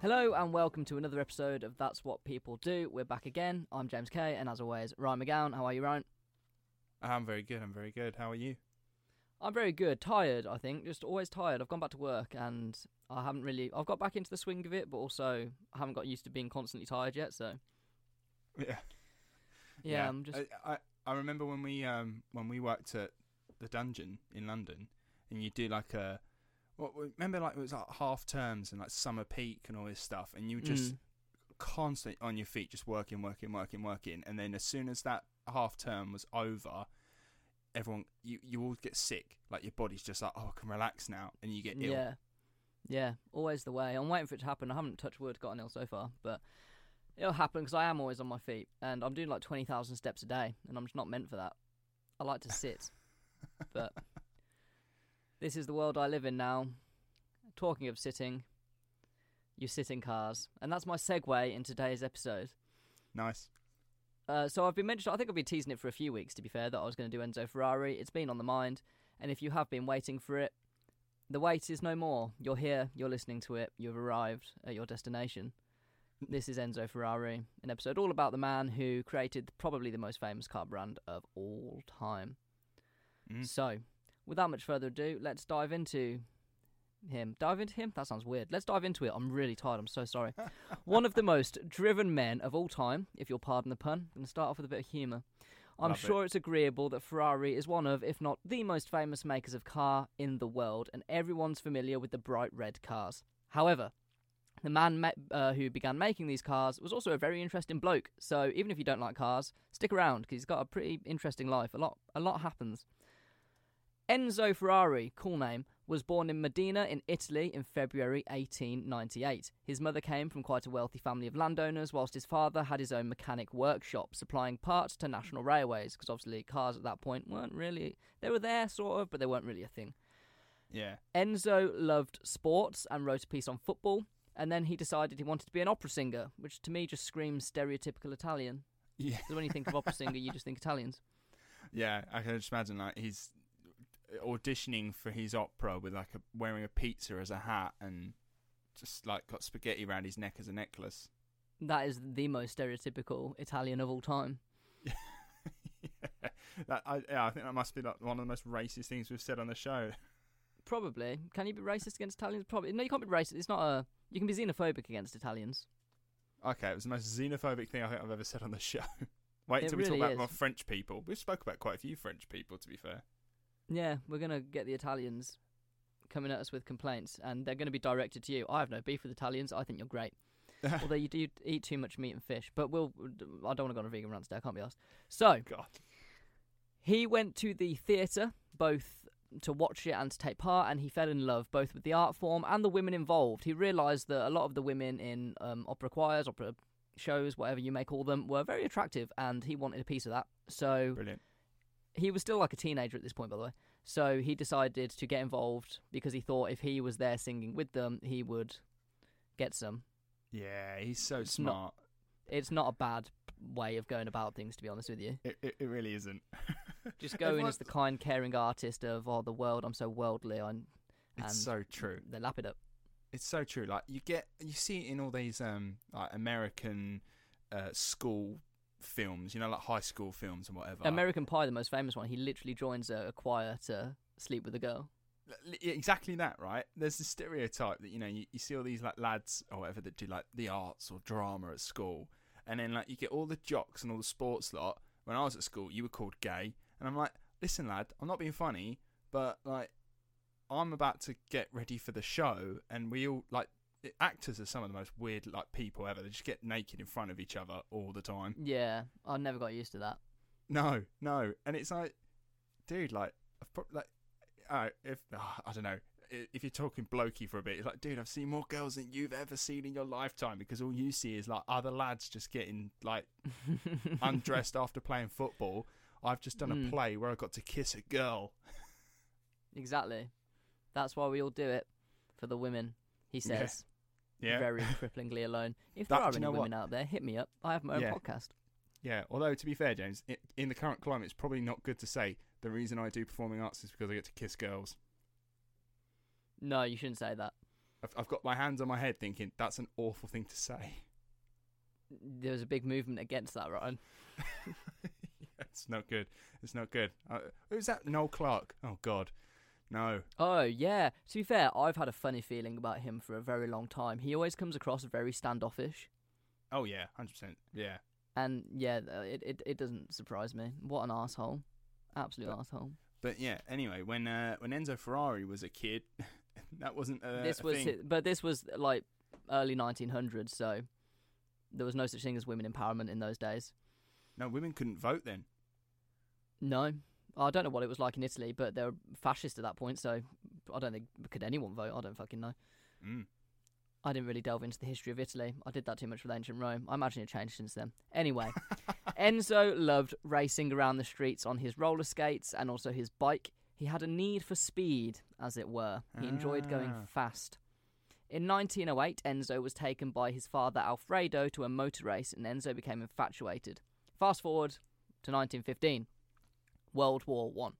Hello and welcome to another episode of That's What People Do. We're back again. I'm James Kay, and as always, Ryan McGowan. How are you, Ryan? I'm very good. I'm very good. How are you? I'm very good. Tired, I think. Just always tired. I've gone back to work and I haven't really. I've got back into the swing of it, but also I haven't got used to being constantly tired yet. So Yeah. yeah, I'm just. I, I I remember when we um when we worked at the dungeon in London, and you do like a what remember like it was like half terms and like summer peak and all this stuff, and you were just Mm. constantly on your feet, just working, working, working, working, and then as soon as that half term was over. Everyone, you you all get sick. Like your body's just like, oh, I can relax now, and you get ill. Yeah, yeah, always the way. I'm waiting for it to happen. I haven't touched wood, gotten ill so far, but it'll happen because I am always on my feet and I'm doing like twenty thousand steps a day, and I'm just not meant for that. I like to sit, but this is the world I live in now. Talking of sitting, you sit in cars, and that's my segue in today's episode. Nice. Uh, so I've been mentioning, I think I've been teasing it for a few weeks, to be fair, that I was going to do Enzo Ferrari. It's been on the mind, and if you have been waiting for it, the wait is no more. You're here, you're listening to it, you've arrived at your destination. This is Enzo Ferrari, an episode all about the man who created probably the most famous car brand of all time. Mm. So, without much further ado, let's dive into him. Dive into him? That sounds weird. Let's dive into it. I'm really tired. I'm so sorry. One of the most driven men of all time, if you'll pardon the pun. I'm going to start off with a bit of humour. I'm Love it. sure it's agreeable that Ferrari is one of, if not the most famous makers of car in the world, and everyone's familiar with the bright red cars. However, the man ma- uh, who began making these cars was also a very interesting bloke. So even if you don't like cars, stick around because he's got a pretty interesting life. A lot, a lot happens. Enzo Ferrari, cool name, was born in Modena in Italy in February 1898. His mother came from quite a wealthy family of landowners, whilst his father had his own mechanic workshop supplying parts to national railways, because obviously cars at that point weren't really. They were there, sort of, but they weren't really a thing. Yeah. Enzo loved sports and wrote a piece on football, and then he decided he wanted to be an opera singer, which to me just screams stereotypical Italian. Yeah. So when you think of opera singer, you just think Italians. Yeah, I can just imagine like he's auditioning for his opera with like a, wearing a pizza as a hat and just like got spaghetti around his neck as a necklace. That is the most stereotypical Italian of all time. yeah, that, I, yeah, I think that must be like one of the most racist things we've said on the show. Probably. Can you be racist against Italians? Probably. No, you can't be racist. It's not a. You can be xenophobic against Italians. Okay, it was the most xenophobic thing I think I've ever said on the show. Wait It until we talk about is. more French people. We've spoke about quite a few French people, to be fair. Yeah, we're gonna get the Italians coming at us with complaints, and they're gonna be directed to you. I have no beef with Italians. I think you're great. Although you do eat too much meat and fish, but we'll. I don't want to go on a vegan rant today. I can't be asked. So God. he went to the theatre both to watch it and to take part, and he fell in love both with the art form and the women involved. He realised that a lot of the women in um, opera choirs, opera shows, whatever you may call them, were very attractive, and he wanted a piece of that. So Brilliant. He was still like a teenager at this point, by the way. So he decided to get involved because he thought if he was there singing with them, he would get some. Yeah, he's so It's not- smart. It's not a bad way of going about things, to be honest with you. It, it, it really isn't. Just go in as the kind, caring artist of oh the world. I'm so worldly. I'm, and It's so true. They lap it up. It's so true. Like you get, you see it in all these um like American uh, school films. You know, like high school films and whatever. American Pie, the most famous one. He literally joins a, a choir to sleep with a girl. L- exactly that, right? There's this stereotype that you know you, you see all these like lads or whatever that do like the arts or drama at school, and then like you get all the jocks and all the sports lot. When I was at school, you were called gay, and I'm like, listen, lad, I'm not being funny, but like I'm about to get ready for the show, and we all like actors are some of the most weird like people ever. They just get naked in front of each other all the time. Yeah, I never got used to that. No, no, and it's like, dude, like, I've prob- like, uh, if ah, I don't know, if you're talking blokey for a bit, it's like, dude, I've seen more girls than you've ever seen in your lifetime because all you see is like other lads just getting like undressed after playing football. I've just done Mm. a play where I got to kiss a girl. exactly. That's why we all do it for the women. He says, Yeah, very cripplingly alone. If That- there are any know what? women out there, hit me up. I have my own Yeah. podcast. yeah. Although to be fair, James, i in the current climate, it's probably not good to say the reason I do performing arts is because I get to kiss girls. No, you shouldn't say that. I've, I've got my hands on my head, thinking that's an awful thing to say. There was a big movement against that, Ryan. it's not good. It's not good. Uh, who's that? Noel Clarke. Oh God, no. Oh yeah. To be fair, I've had a funny feeling about him for a very long time. He always comes across very standoffish, Oh yeah, hundred percent. Yeah. and yeah, it, it it doesn't surprise me. What an asshole, absolute But- asshole. But yeah. Anyway, when uh, when Enzo Ferrari was a kid, that wasn't a, this a was, thing. hi- but this was like early 1900s, so there was no such thing as women empowerment in those days. No, women couldn't vote then. No, I don't know what it was like in Italy, but they were fascist at that point, so I don't think could anyone vote. I don't fucking know. Mm. I didn't really delve into the history of Italy. I did that too much with ancient Rome. I imagine it changed since then. Anyway, Enzo loved racing around the streets on his roller skates and also his bike. He had a need for speed, as it were. He enjoyed going Ah. fast. In 1908, Enzo was taken by his father Alfredo to a motor race, and Enzo became infatuated. Fast forward to 1915, World War One.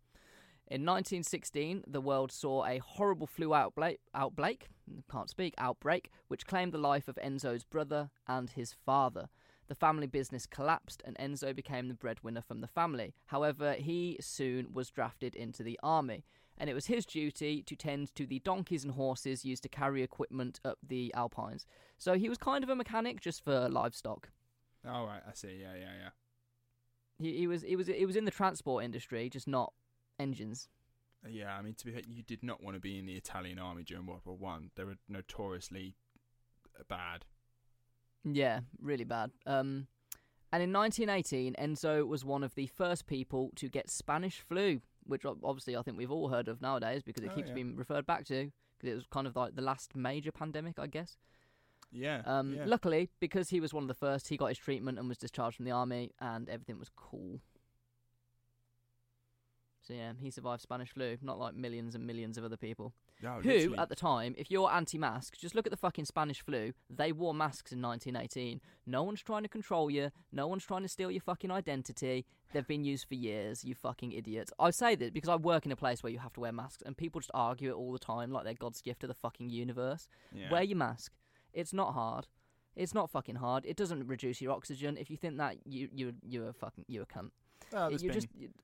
In 1916, the world saw a horrible flu outbreak, outbreak, can't speak, outbreak, which claimed the life of Enzo's brother and his father. The family business collapsed and Enzo became the breadwinner from the family. However, he soon was drafted into the army, and it was his duty to tend to the donkeys and horses used to carry equipment up the Alpines. So he was kind of a mechanic just for livestock. All right, I see. Yeah, yeah, yeah. He, he was he was he was in the transport industry, just not engines. Yeah, I mean, to be fair, you did not want to be in the Italian army during World War One. They were notoriously uh, bad. Yeah, really bad. Um, and in 1918, Enzo was one of the first people to get Spanish flu, which obviously I think we've all heard of nowadays because it Oh, keeps yeah. being referred back to because it was kind of like the last major pandemic, I guess. Yeah. Um, yeah. Luckily, because he was one of the first, he got his treatment and was discharged from the army, and everything was cool. So yeah, he survived Spanish flu, not like millions and millions of other people. No, Who, literally. at the time, if you're anti-mask, just look at the fucking Spanish flu. They wore masks in 1918. No one's trying to control you. No one's trying to steal your fucking identity. They've been used for years. You fucking idiots. I say that because I work in a place where you have to wear masks, and people just argue it all the time like they're God's gift to the fucking universe. yeah. Wear your mask. It's not hard. It's not fucking hard. It doesn't reduce your oxygen. If you think that, you you you're a fucking you're a cunt. Oh, there's you been just you-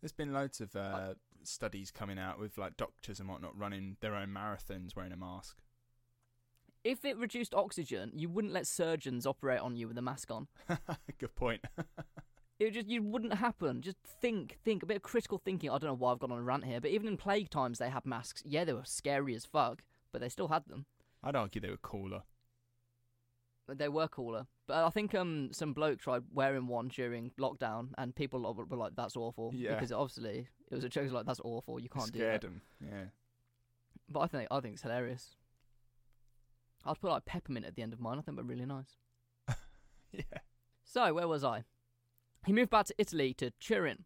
there's been loads of uh, studies coming out with like doctors and whatnot running their own marathons wearing a mask. if it reduced oxygen, you wouldn't let surgeons operate on you with a mask on. Good point. It just you wouldn't happen. Just think, think a bit of critical thinking. I don't know why I've gone on a rant here, but even in plague times they had masks. Yeah, they were scary as fuck, but they still had them. I'd argue they were cooler. They were cooler. But I think um some bloke tried wearing one during lockdown, and people were like, "That's awful," Yeah. because obviously it was a joke. Like that's awful. You can't do that. Scared them. Yeah. But I think I think it's hilarious. I'd put like peppermint at the end of mine. I think they're really nice. Yeah. So, where was I? He moved back to Italy to Turin.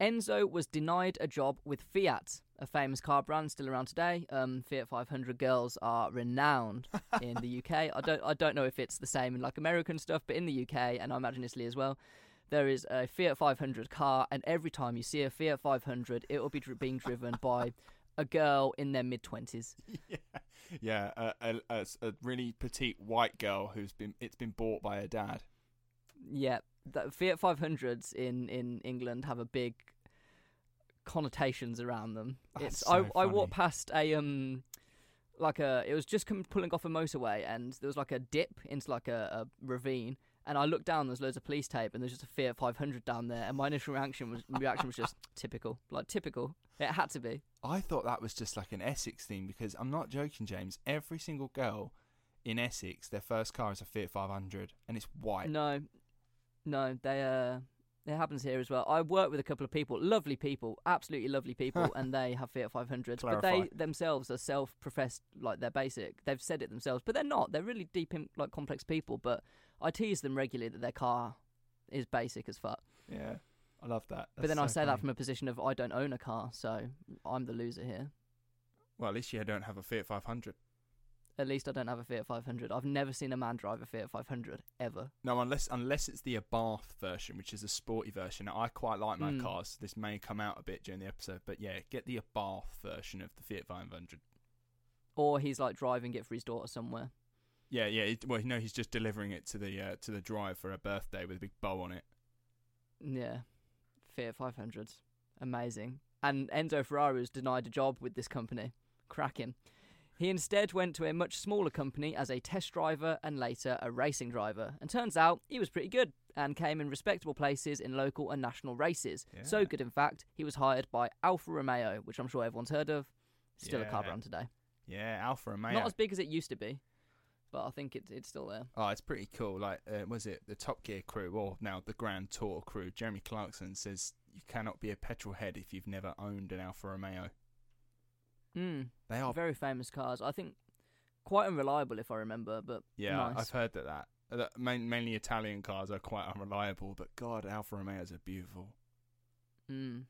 Enzo was denied a job with Fiat, a famous car brand still around today. Um, Fiat 500 girls are renowned in the UK. I don't, I don't know if it's the same in like American stuff, but in the UK and I imagine Italy as well, there is a Fiat 500 car, and every time you see a Fiat 500, it will be dri- being driven by a girl in their mid 20s. yeah. Yeah. A, a, a, a really petite white girl who's been it's been bought by her dad. Yeah, the Fiat 500s in in England have a big connotations around them. That's it's so I I walked past a um like a it was just come, pulling off a motorway and there was like a dip into like a, a ravine and I looked down there's loads of police tape and there's just a Fiat 500 down there and my initial reaction was reaction was just typical like typical it had to be I thought that was just like an Essex thing because I'm not joking, James. Every single girl in Essex, their first car is a Fiat 500, and it's white. no no they uh it happens here as well. I work with a couple of people, lovely people, absolutely lovely people, and they have Fiat 500s. But they themselves are self-professed, like they're basic. They've said it themselves, but they're not. They're really deep, in, like complex people. But I tease them regularly that their car is basic as fuck. Yeah, I love that. but then That's I so say that from a position of I don't own a car, so I'm the loser here. Well, at least you don't have a Fiat 500. At least I don't have a Fiat 500. I've never seen a man drive a Fiat 500 ever. No, unless unless it's the Abarth version, which is a sporty version. Now, I quite like my Mm. cars. This may come out a bit during the episode, but yeah, get the Abarth version of the Fiat 500. or he's like driving it for his daughter somewhere. Yeah, yeah. Well, no, he's just delivering it to the uh, to the drive for her birthday with a big bow on it. Yeah, Fiat 500s, amazing. And Enzo Ferrari was denied a job with this company. Cracking. He instead went to a much smaller company as a test driver and later a racing driver. And turns out he was pretty good and came in respectable places in local and national races. So good, in fact, he was hired by Alfa Romeo, which I'm sure everyone's heard of. Still a car Yeah. brand today. Yeah, Alfa Romeo. Not as big as it used to be, but I think it, it's still there. Oh, it's pretty cool. Like, uh, was it the Top Gear crew, or now the Grand Tour crew? Jeremy Clarkson says you cannot be a petrol head if you've never owned an Alfa Romeo. Mm, They are, very famous cars. I think quite unreliable, if I remember, but yeah. nice. I've heard that that, that main, mainly Italian cars are quite unreliable, but God, Alfa Romeos are beautiful. Mm.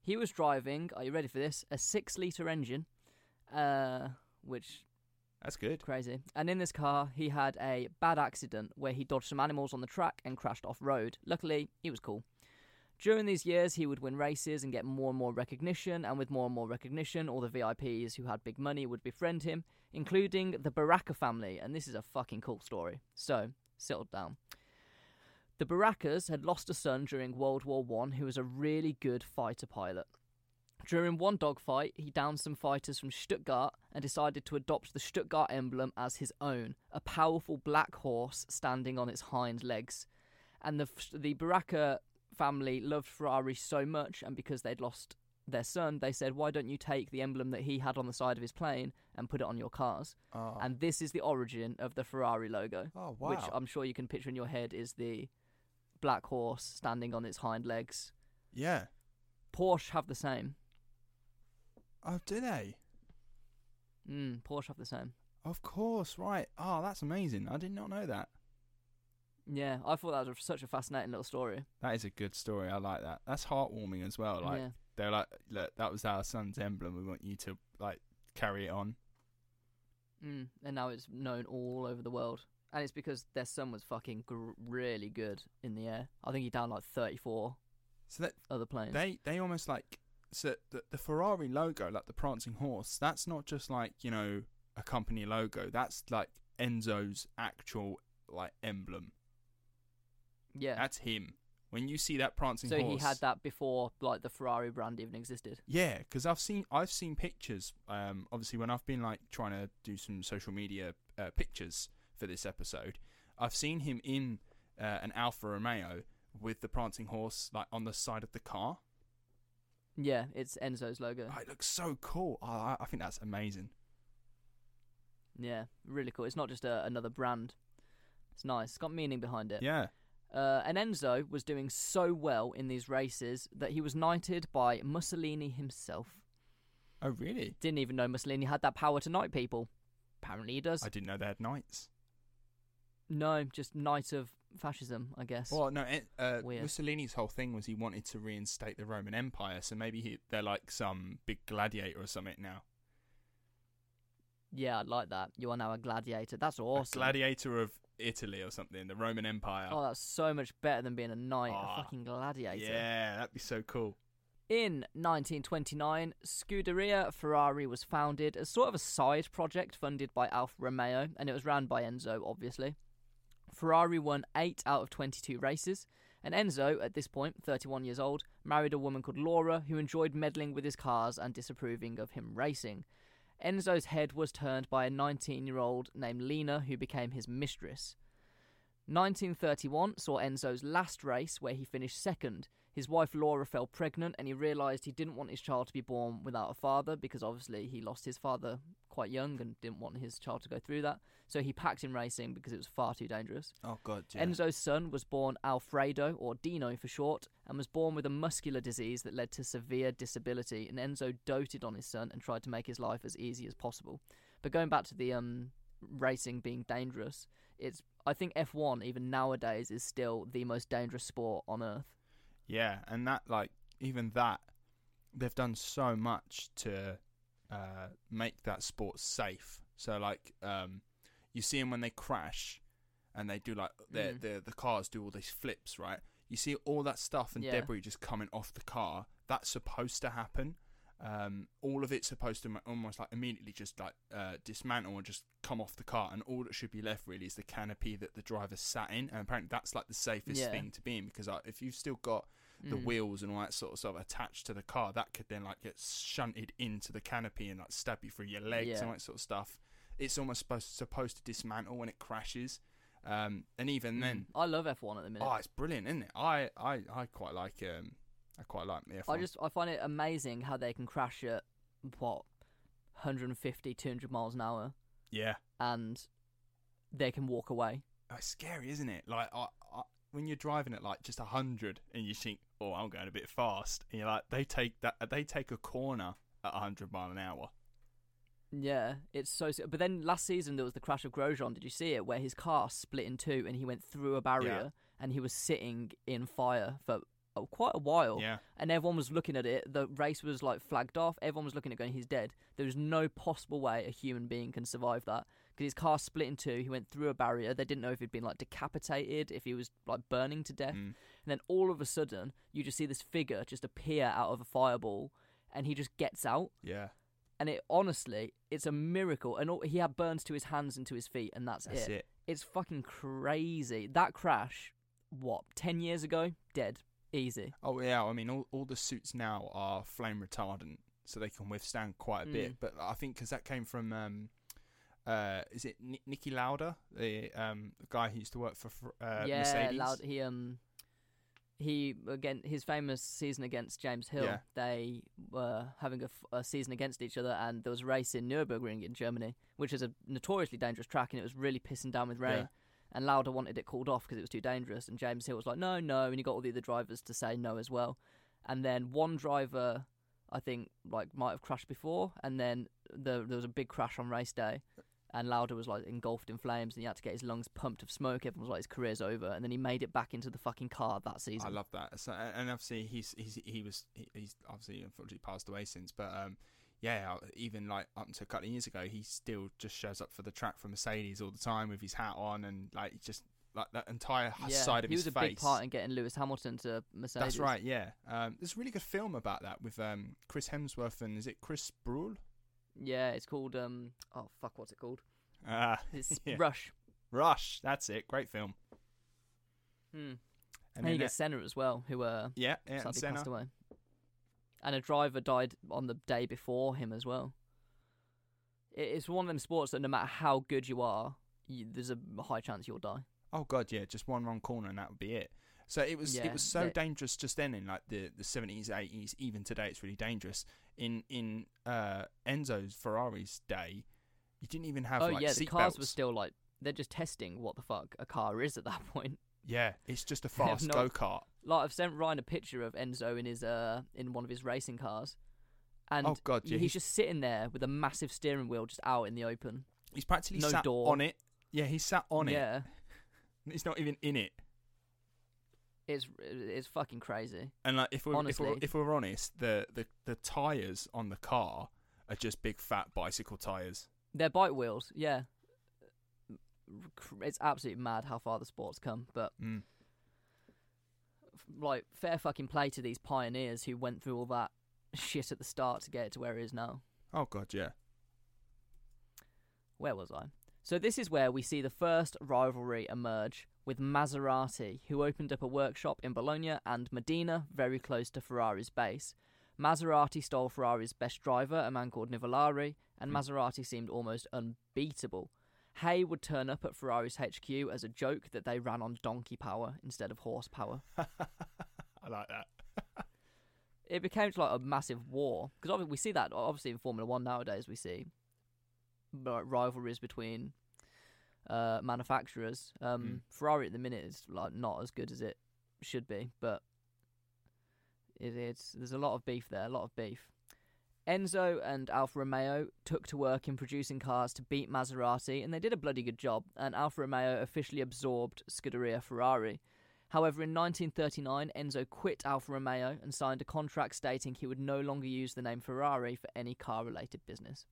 He was driving. Are you ready for this? A six-liter engine, uh, which That's good. crazy. And in this car, he had a bad accident where he dodged some animals on the track and crashed off road. Luckily, he was cool. During these years, he would win races and get more and more recognition, and with more and more recognition, all the VIPs who had big money would befriend him, including the Baracca family. And this is a fucking cool story. So, settle down. The Baraccas had lost a son during World War One who was a really good fighter pilot. During one dogfight, he downed some fighters from Stuttgart and decided to adopt the Stuttgart emblem as his own, a powerful black horse standing on its hind legs. And the the Baracca family loved Ferrari so much, and because they'd lost their son, they said, "Why don't you take the emblem that he had on the side of his plane and put it on your cars?" Oh, And this is the origin of the Ferrari logo, oh wow. which I'm sure you can picture in your head is the black horse standing on its hind legs. yeah. Porsche have the same. Oh, do they? Mm, Porsche have the same. Of course, right. Oh, that's amazing. I did not know that. Yeah, I thought that was such a fascinating little story. That is a good story. I like that. That's heartwarming as well. Like yeah. they're like, look, that was our son's emblem. We want you to like carry it on. Mm, and now it's known all over the world. And it's because their son was fucking gr- really good in the air. I think he downed like 34 So that other planes. they they almost like so the the Ferrari logo, like the prancing horse. That's not just like you know a company logo. That's like Enzo's actual like emblem. Yeah. That's him. When you see that prancing So horse, he had that before like the Ferrari brand even existed. Yeah, because I've seen I've seen pictures. Um, obviously when I've been like trying to do some social media uh, pictures for this episode, I've seen him in uh, an Alfa Romeo with the prancing horse like on the side of the car. Yeah, it's Enzo's logo. Oh, it looks so cool. Oh, I, I think that's amazing. Yeah, really cool. It's not just a, another brand. It's nice. It's got meaning behind it. Yeah. Uh, and Enzo was doing so well in these races that he was knighted by Mussolini himself. Oh, really? Didn't even know Mussolini had that power to knight people. Apparently he does. I didn't know they had knights. No, just knight of fascism, I guess. Well, no. It, uh, Mussolini's whole thing was he wanted to reinstate the Roman Empire. So maybe he, they're like some big gladiator or something now. Yeah, I'd like that. You are now a gladiator. That's A awesome. gladiator of Italy or something. The Roman Empire. Oh, that's so much better than being a knight, Ah, a fucking gladiator. Yeah, that'd be so cool. In 1929, Scuderia Ferrari was founded as sort of a side project funded by Alfa Romeo, and it was ran by Enzo, obviously. Ferrari won 8 out of 22 races, and Enzo, at this point, 31 years old, married a woman called Laura who enjoyed meddling with his cars and disapproving of him racing. Enzo's head was turned by a 19 year old named Lena who became his mistress. 1931 saw Enzo's last race where he finished second. His wife Laura fell pregnant and he realised he didn't want his child to be born without a father because obviously he lost his father quite young and didn't want his child to go through that. So he packed in racing because it was far too dangerous. Oh God, Enzo's son was born Alfredo, or Dino for short, and was born with a muscular disease that led to severe disability. And Enzo doted on his son and tried to make his life as easy as possible. But going back to the um, racing being dangerous, it's I think F1 even nowadays is still the most dangerous sport on earth. Yeah, and that like even that they've done so much to uh, make that sport safe. So like um, you see them when they crash, and they do like the Mm. the the cars do all these flips, right? You see all that stuff and Yeah. debris just coming off the car. That's supposed to happen. Um, all of it's supposed to almost like immediately just like uh, dismantle and just come off the car, and all that should be left really is the canopy that the driver sat in. And apparently, that's like the safest Yeah. thing to be in because uh, if you've still got the Mm. wheels and all that sort of stuff attached to the car, that could then like get shunted into the canopy and like stab you through your legs Yeah. and all that sort of stuff. It's almost supposed supposed to dismantle when it crashes. Um, and even then, Mm. I love F1 at the minute. oh, it's brilliant, isn't it? I, I, I quite like um, I quite like the F1. I just I find it amazing how they can crash at what 150, 200 miles an hour, yeah, and they can walk away. Oh, it's scary, isn't it? Like I, I, when you're driving at like just hundred and you think, oh, I'm going a bit fast, and you're like, they take that, they take a corner at hundred mile an hour. Yeah, it's so. But then last season there was the crash of Grosjean. Did you see it? Where his car split in two and he went through a barrier and he was sitting in fire for quite a while. Yeah, And everyone was looking at it. The race was like flagged off. Everyone was looking at it going, he's dead. There was no possible way a human being can survive that because his car split in two. He went through a barrier. They didn't know if he'd been like decapitated, if he was like burning to death. Mm. And then all of a sudden, you just see this figure just appear out of a fireball, and he just gets out. yeah, And it honestly, it's a miracle. And all, he had burns to his hands and to his feet, and that's, that's it. it. It's fucking crazy. That crash, what ten years ago, dead, easy. Oh yeah, I mean, all all the suits now are flame retardant, so they can withstand quite a bit. Mm. But I think because that came from, um, uh, is it Ni- Niki Lauda, the um guy who used to work for uh, yeah, Mercedes? loud. He um, he again his famous season against James Hill. Yeah. They were having a, f- a season against each other, and there was a race in Nurburgring in Germany, which is a notoriously dangerous track, and it was really pissing down with rain. Yeah. And Lauda wanted it called off because it was too dangerous, and James Hill was like, "No, no," and he got all the other drivers to say no as well. And then one driver, I think, like might have crashed before, and then the, there was a big crash on race day, and Lauda was like engulfed in flames, and he had to get his lungs pumped of smoke. Everyone was like, his career's over, and then he made it back into the fucking car that season. I love that. So, and obviously he's he's he was he's obviously unfortunately passed away since, but um yeah, even like up until a couple of years ago, he still just shows up for the track for Mercedes all the time with his hat on and like just like that entire yeah, side of he was a face. big part in getting Lewis Hamilton to Mercedes. That's right. Yeah, um, there's a really good film about that with um Chris Hemsworth and is it Chris Brühl? Yeah, it's called um. Oh fuck, what's it called? Ah, It's Yeah. Rush. Rush. That's it. Great film. Hmm. And And, you get uh, Senna as well, who uh yeah, yeah, Senna. passed away. And a driver died on the day before him as well. It's one of them sports that no matter how good you are, you, there's a high chance you'll die. Oh god, yeah, just one wrong corner and that would be it. So it was Yeah, it was so they- dangerous just then in like the the seventies, eighties, even today it's really dangerous. In in uh, Enzo's Ferrari's day, you didn't even have oh like yeah, the cars belts. were still like they're just testing what the fuck a car is at that point. yeah, it's just a fast go kart. Like I've sent Ryan a picture of Enzo in his uh in one of his racing cars, and Oh god, yeah, he's he's, just sitting there with a massive steering wheel just out in the open. he's practically no sat door. on it. Yeah, he's sat on it. yeah, He's not even in it. it's it's fucking crazy. And like if we're if we're, if we're honest, the, the the tires on the car are just big fat bicycle tires. They're bike wheels, yeah. It's absolutely mad how far the sport's come, but Mm. Like fair fucking play to these pioneers who went through all that shit at the start to get it to where it is now. Oh god, yeah. Where was I? So this is where we see the first rivalry emerge with Maserati, who opened up a workshop in Bologna and Modena, very close to Ferrari's base. Maserati stole Ferrari's best driver, a man called Nuvolari, and Hmm. Maserati seemed almost unbeatable. Hay would turn up at Ferrari's HQ as a joke that they ran on donkey power instead of horsepower. I like that. It became like a massive war because we see that obviously in Formula One nowadays. We see rivalries between uh, manufacturers. Um, Mm. Ferrari at the minute is like not as good as it should be, but it, it's there's a lot of beef there, a lot of beef. Enzo and Alfa Romeo took to work in producing cars to beat Maserati, and they did a bloody good job. And Alfa Romeo officially absorbed Scuderia Ferrari. However, in 1939, Enzo quit Alfa Romeo and signed a contract stating he would no longer use the name Ferrari for any car related business.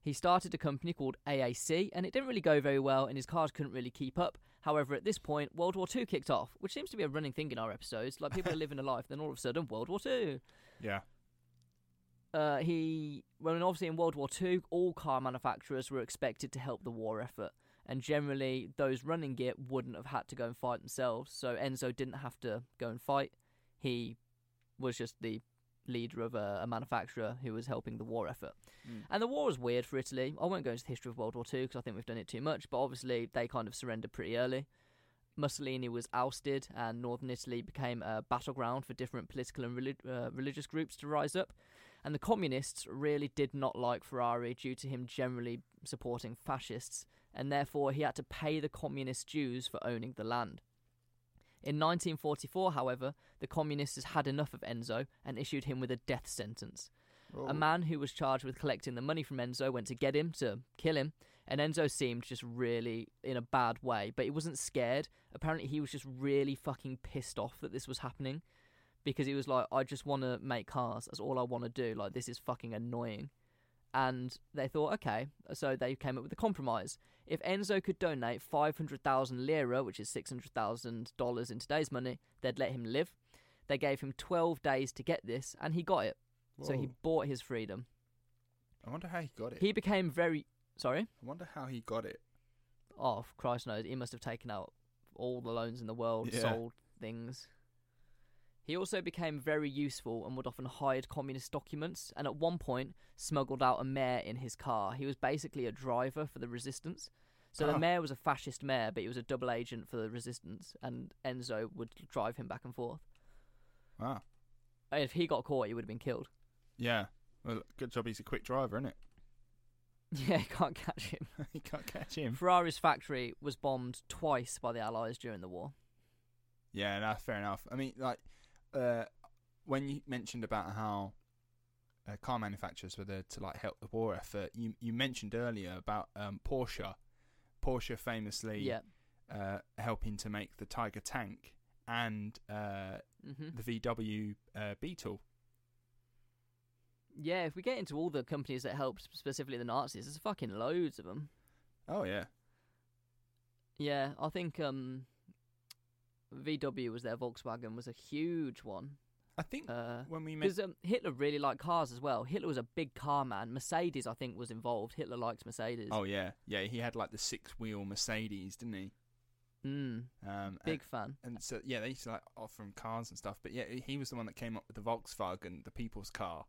He started a company called AAC, and it didn't really go very well, and his cars couldn't really keep up. However, at this point, World War II kicked off, which seems to be a running thing in our episodes. Like people are living a life, then all of a sudden, World War II. Yeah. Uh, he well, and obviously in World War Two, all car manufacturers were expected to help the war effort, and generally those running it wouldn't have had to go and fight themselves. So Enzo didn't have to go and fight. He was just the leader of a, a manufacturer who was helping the war effort. Mm. And the war was weird for Italy. I won't go into the history of World War Two because I think we've done it too much. But obviously they kind of surrendered pretty early. Mussolini was ousted, and northern Italy became a battleground for different political and relig- uh, religious groups to rise up. And the communists really did not like Ferrari due to him generally supporting fascists, and therefore he had to pay the communist dues for owning the land. In 1944, however, the communists had enough of Enzo and issued him with a death sentence. Oh. A man who was charged with collecting the money from Enzo went to get him to kill him, and Enzo seemed just really in a bad way, but he wasn't scared. Apparently, he was just really fucking pissed off that this was happening because he was like, I just want to make cars. That's all I want to do. Like, this is fucking annoying. And they thought, okay, so they came up with a compromise. If Enzo could donate 500,000 lira, which is $600,000 in today's money, they'd let him live. They gave him 12 days to get this, and he got it. So he bought his freedom. I wonder how he got it. He became very. Sorry? I wonder how he got it. Oh, Christ knows. He must have taken out all the loans in the world, Yeah. sold things. He also became very useful and would often hide communist documents, and at one point smuggled out a mayor in his car. He was basically a driver for the resistance. So Ah. the mayor was a fascist mayor, but he was a double agent for the resistance, and Enzo would drive him back and forth. Wow. If he got caught, he would have been killed. Yeah. Well, good job. He's a quick driver, isn't it? Yeah, you can't catch him. you can't catch him. Ferrari's factory was bombed twice by the Allies during the war. Yeah, no, fair enough. I mean, like, uh, when you mentioned about how uh, car manufacturers were there to like help the war effort, you you mentioned earlier about um, Porsche. Porsche famously Yeah. uh, helping to make the Tiger tank and uh, hmm the VW uh, Beetle. Yeah, if we get into all the companies that helped specifically the Nazis, there's fucking loads of them. Oh yeah, Yeah, I think um, VW was their Volkswagen was a huge one. I think Because when we met, um, Hitler really liked cars as well. Hitler was a big car man. Mercedes, I think, was involved. Hitler liked Mercedes. oh yeah, yeah, he had like the six wheel Mercedes, didn't he? mm, Um, big fan. and, and so yeah, they used to like offer him cars and stuff. But yeah, he was the one that came up with the Volkswagen, the people's car.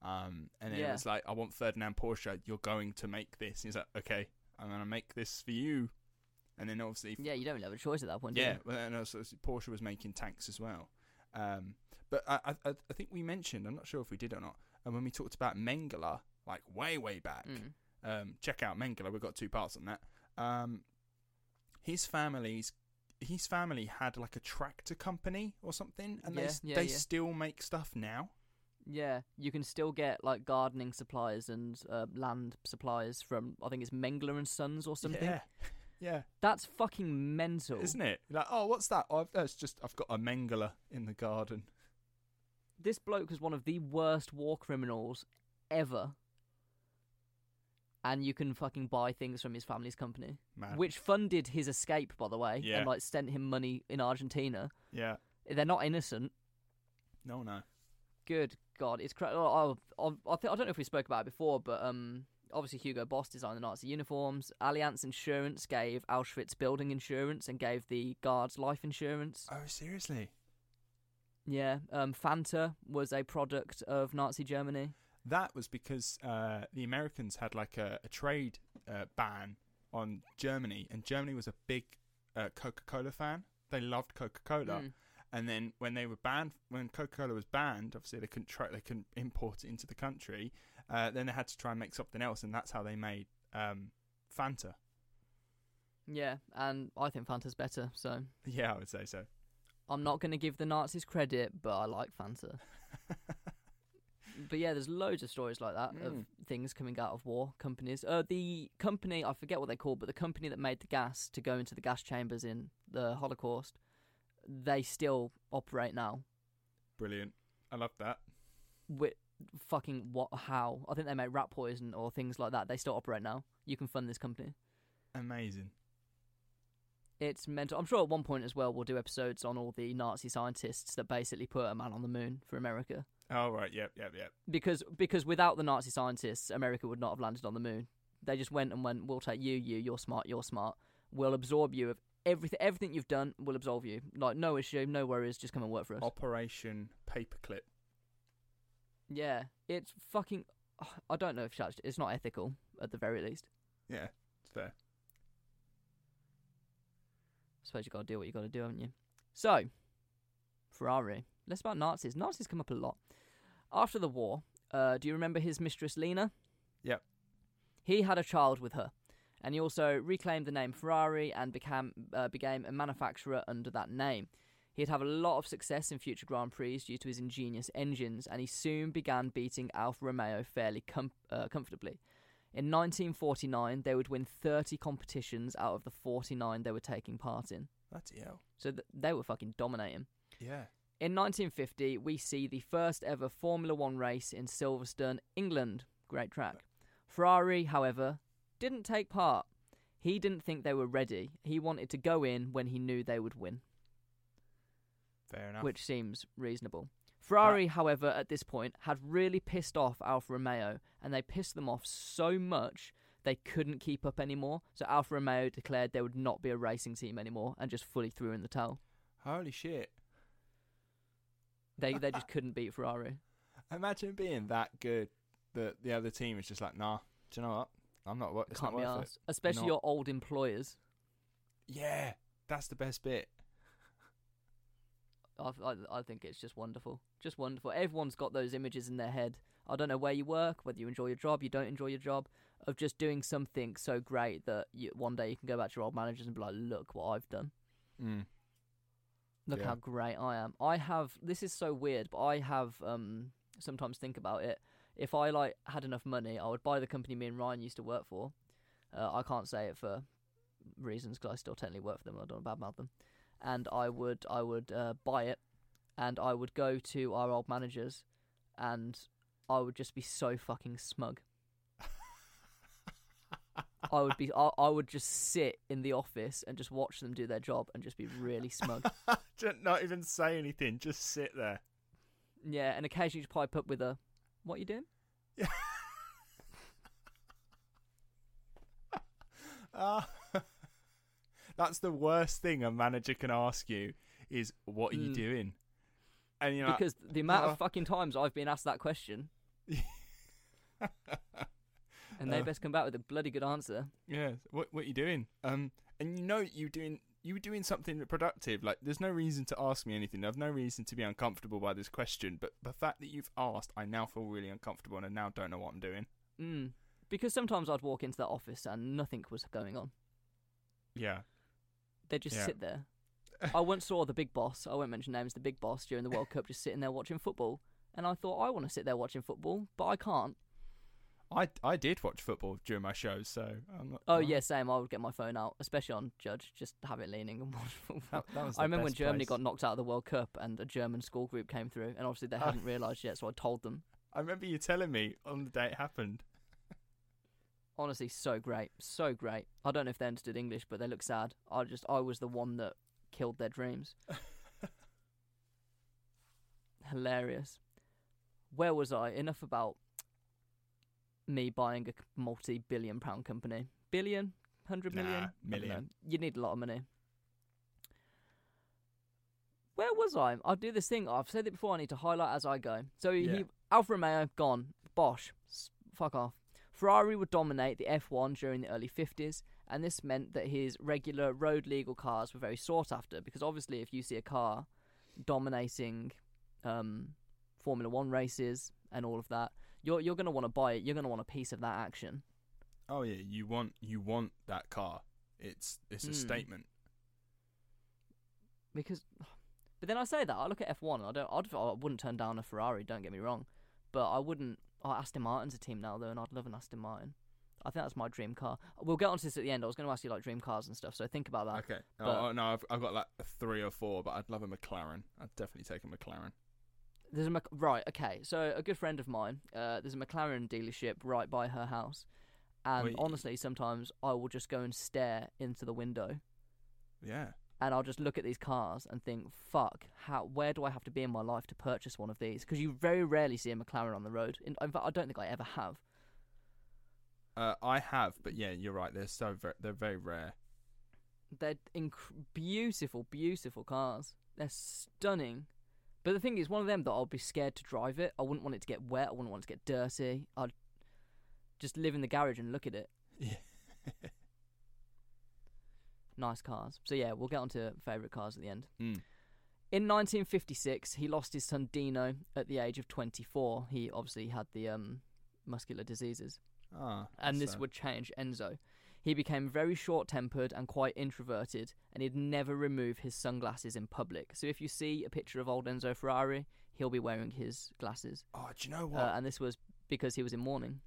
Um, and then it was like, I want Ferdinand Porsche. You're going to make this. He's like, okay, I'm gonna make this for you. And then obviously, Yeah, you don't really have a choice at that point. do yeah, well, and also Porsche was making tanks as well. Um, but I, I, I think we mentioned, I'm not sure if we did or not, and when we talked about Mengele, like way, way back, Mm. um, check out Mengele. We've got two parts on that. Um, his family's his family had like a tractor company or something, and they Yeah, s- yeah, they yeah. still make stuff now. Yeah, you can still get like gardening supplies and uh, land supplies from I think it's Mengler and Sons or something. Yeah, yeah, That's fucking mental. isn't it? Like, oh, what's that? Oh, I've, oh, it's just I've got a Mengele in the garden. this bloke was one of the worst war criminals ever. And you can fucking buy things from his family's company, Man, which funded his escape, by the way, Yeah. and like sent him money in Argentina. yeah, They're not innocent. no, no, Good God, it's cra- oh, oh, I, th- I don't know if we spoke about it before, but um, obviously Hugo Boss designed the Nazi uniforms. Allianz Insurance gave Auschwitz building insurance and gave the guards life insurance. oh seriously. Yeah, um, Fanta was a product of Nazi Germany. That was because uh, the Americans had like a, a trade uh, ban on Germany, and Germany was a big uh, Coca-Cola fan. They loved Coca-Cola, Mm. and then when they were banned, when Coca-Cola was banned, obviously they couldn't try, they couldn't import it into the country. Uh, then they had to try and make something else, and that's how they made um, Fanta. Yeah, and I think Fanta's better, so Yeah, I would say so. I'm not going to give the Nazis credit, but I like Fanta. but yeah, there's loads of stories like that of Mm. things coming out of war companies. Uh, the company I forget what they called, but the company that made the gas to go into the gas chambers in the Holocaust, they still operate now. Brilliant. I love that. With fucking what? How? I think they make rat poison or things like that. They still operate now. You can fund this company. Amazing. It's mental. I'm sure at one point as well we'll do episodes on all the Nazi scientists that basically put a man on the moon for America. Oh right, yep, yep, yep. because because without the Nazi scientists, America would not have landed on the moon. They just went and went. We'll take you, you, you're smart, you're smart. We'll absorb you of everything, everything you've done. We'll absolve you. Like no issue, no worries. Just come and work for us. Operation Paperclip. Yeah, it's fucking. I don't know if it's, it's not ethical at the very least. Yeah, it's fair. I suppose you got to do what you got to do, haven't you? So, Ferrari. Less about Nazis. Nazis come up a lot. After the war, uh, do you remember his mistress Lena? Yep. He had a child with her, and he also reclaimed the name Ferrari and became uh, became a manufacturer under that name. He'd have a lot of success in future Grand Prix due to his ingenious engines, and he soon began beating Alfa Romeo fairly com- uh, comfortably. In 1949, they would win 30 competitions out of the 49 they were taking part in. Bloody hell. So th- they were fucking dominating. Yeah. In 1950, we see the first ever Formula One race in Silverstone, England. Great track. Ferrari, however, didn't take part. He didn't think they were ready. He wanted to go in when he knew they would win, Fair enough. which seems reasonable. Ferrari, however, at this point had really pissed off Alfa Romeo, and they pissed them off so much they couldn't keep up anymore. So Alfa Romeo declared there would not be a racing team anymore and just fully threw in the towel. Holy shit. They they just couldn't beat Ferrari. Imagine being that good that the other team is just like, nah, do you know what? I'm not it's Can't not be worth it. asked. Especially Not- your old employers. Yeah. That's the best bit. I, I, I think it's just wonderful. Just wonderful. Everyone's got those images in their head. I don't know where you work, whether you enjoy your job, you don't enjoy your job, of just doing something so great that you, one day you can go back to your old managers and be like, look what I've done. Mm. Look Yeah. how great I am. I have, this is so weird, but I have, um, sometimes think about it. If I, like, had enough money, I would buy the company me and Ryan used to work for. Uh, I can't say it for reasons because I still technically work for them and I don't badmouth them. And I would, I would uh, buy it, and I would go to our old managers, and I would just be so fucking smug. I would be, I, I would just sit in the office and just watch them do their job and just be really smug. Just not even say anything. Just sit there. yeah, and occasionally just pipe up with a, "What you doing?" Ah. That's the worst thing a manager can ask you is, "What are you Mm. doing?" And you're like, Because the amount "Uh." of fucking times I've been asked that question, and they Uh. best come back with a bloody good answer. Yeah, what what are you doing? Um, and you know you doing you were doing something productive. Like, there's no reason to ask me anything. I've no reason to be uncomfortable by this question. But the fact that you've asked, I now feel really uncomfortable, and I now don't know what I'm doing. Mm. Because sometimes I'd walk into that office and nothing was going on. Yeah, They'd just Yeah. sit there. I once saw the big boss, I won't mention names, the big boss during the World Cup just sitting there watching football. And I thought, I want to sit there watching football, but I can't. I I did watch football during my shows, so I'm not. Oh, yeah, same. I would get my phone out, especially on Judge, just have it leaning and watch football. That, that I remember when Germany place. got knocked out of the World Cup and a German school group came through, and obviously they hadn't realised yet, so I told them. I remember you telling me on the day it happened. Honestly, so great, so great. I don't know if they understood English, but they look sad. I just, I was the one that killed their dreams. Hilarious. Where was I? Enough about me buying a multi-billion pound company. Billion, hundred Nah, million, don't million. You need a lot of money. Where was I? I'll do this thing. I've said it before. I need to highlight as I go. So Yeah. he, Alfa Romeo gone. Bosch, fuck off. Ferrari would dominate the F1 during the early 50s, and this meant that his regular road legal cars were very sought after because obviously, if you see a car dominating um, Formula One races and all of that, you're you're gonna want to buy it. You're gonna want a piece of that action. Oh yeah, you want you want that car. It's it's a Mm. statement. because but then I say that I look at F1 I don't I'd, I wouldn't turn down a Ferrari don't get me wrong but I wouldn't oh, Aston Martin's a team now though and I'd love an Aston Martin I think that's my dream car we'll get onto this at the end I was going to ask you like dream cars and stuff so think about that Okay. but- oh, no, I've I've got like three or four, but I'd love a McLaren. I'd definitely take a McLaren. there's a Mc- right okay so a good friend of mine uh, there's a McLaren dealership right by her house and Wait. honestly sometimes I will just go and stare into the window Yeah. And I'll just look at these cars and think, "Fuck, how? Where do I have to be in my life to purchase one of these?" Because you very rarely see a McLaren on the road. In, in fact, I don't think I ever have. Uh, I have, but yeah, you're right. They're so ver- they're very rare. They're inc- beautiful, beautiful cars. They're stunning. But the thing is, one of them that I'll be scared to drive it. I wouldn't want it to get wet. I wouldn't want it to get dirty. I'd just live in the garage and look at it. Yeah. Nice cars. So yeah, we'll get on to favourite cars at the end. Mm. In 1956, he lost his son Dino at the age of 24. He obviously had the um, muscular diseases, Ah, and this would change Enzo. He became very short tempered and quite introverted, and he'd never remove his sunglasses in public. So if you see a picture of old Enzo Ferrari, he'll be wearing his glasses. Oh, do you know what? Uh, and this was because he was in mourning.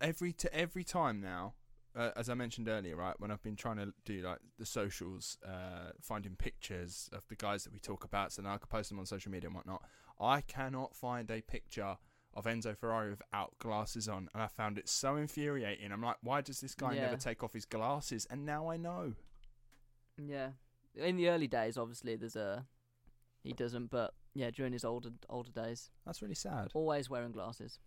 every t- every time now, uh, as I mentioned earlier, right when I've been trying to do like the socials, uh, finding pictures of the guys that we talk about, so now I can post them on social media and whatnot. I cannot find a picture of Enzo Ferrari without glasses on, and I found it so infuriating. I'm like, why does this guy Yeah. never take off his glasses? And now I know. Yeah. In the early days, obviously, there's a. He doesn't, but yeah, during his older older days, That's really sad. always wearing glasses.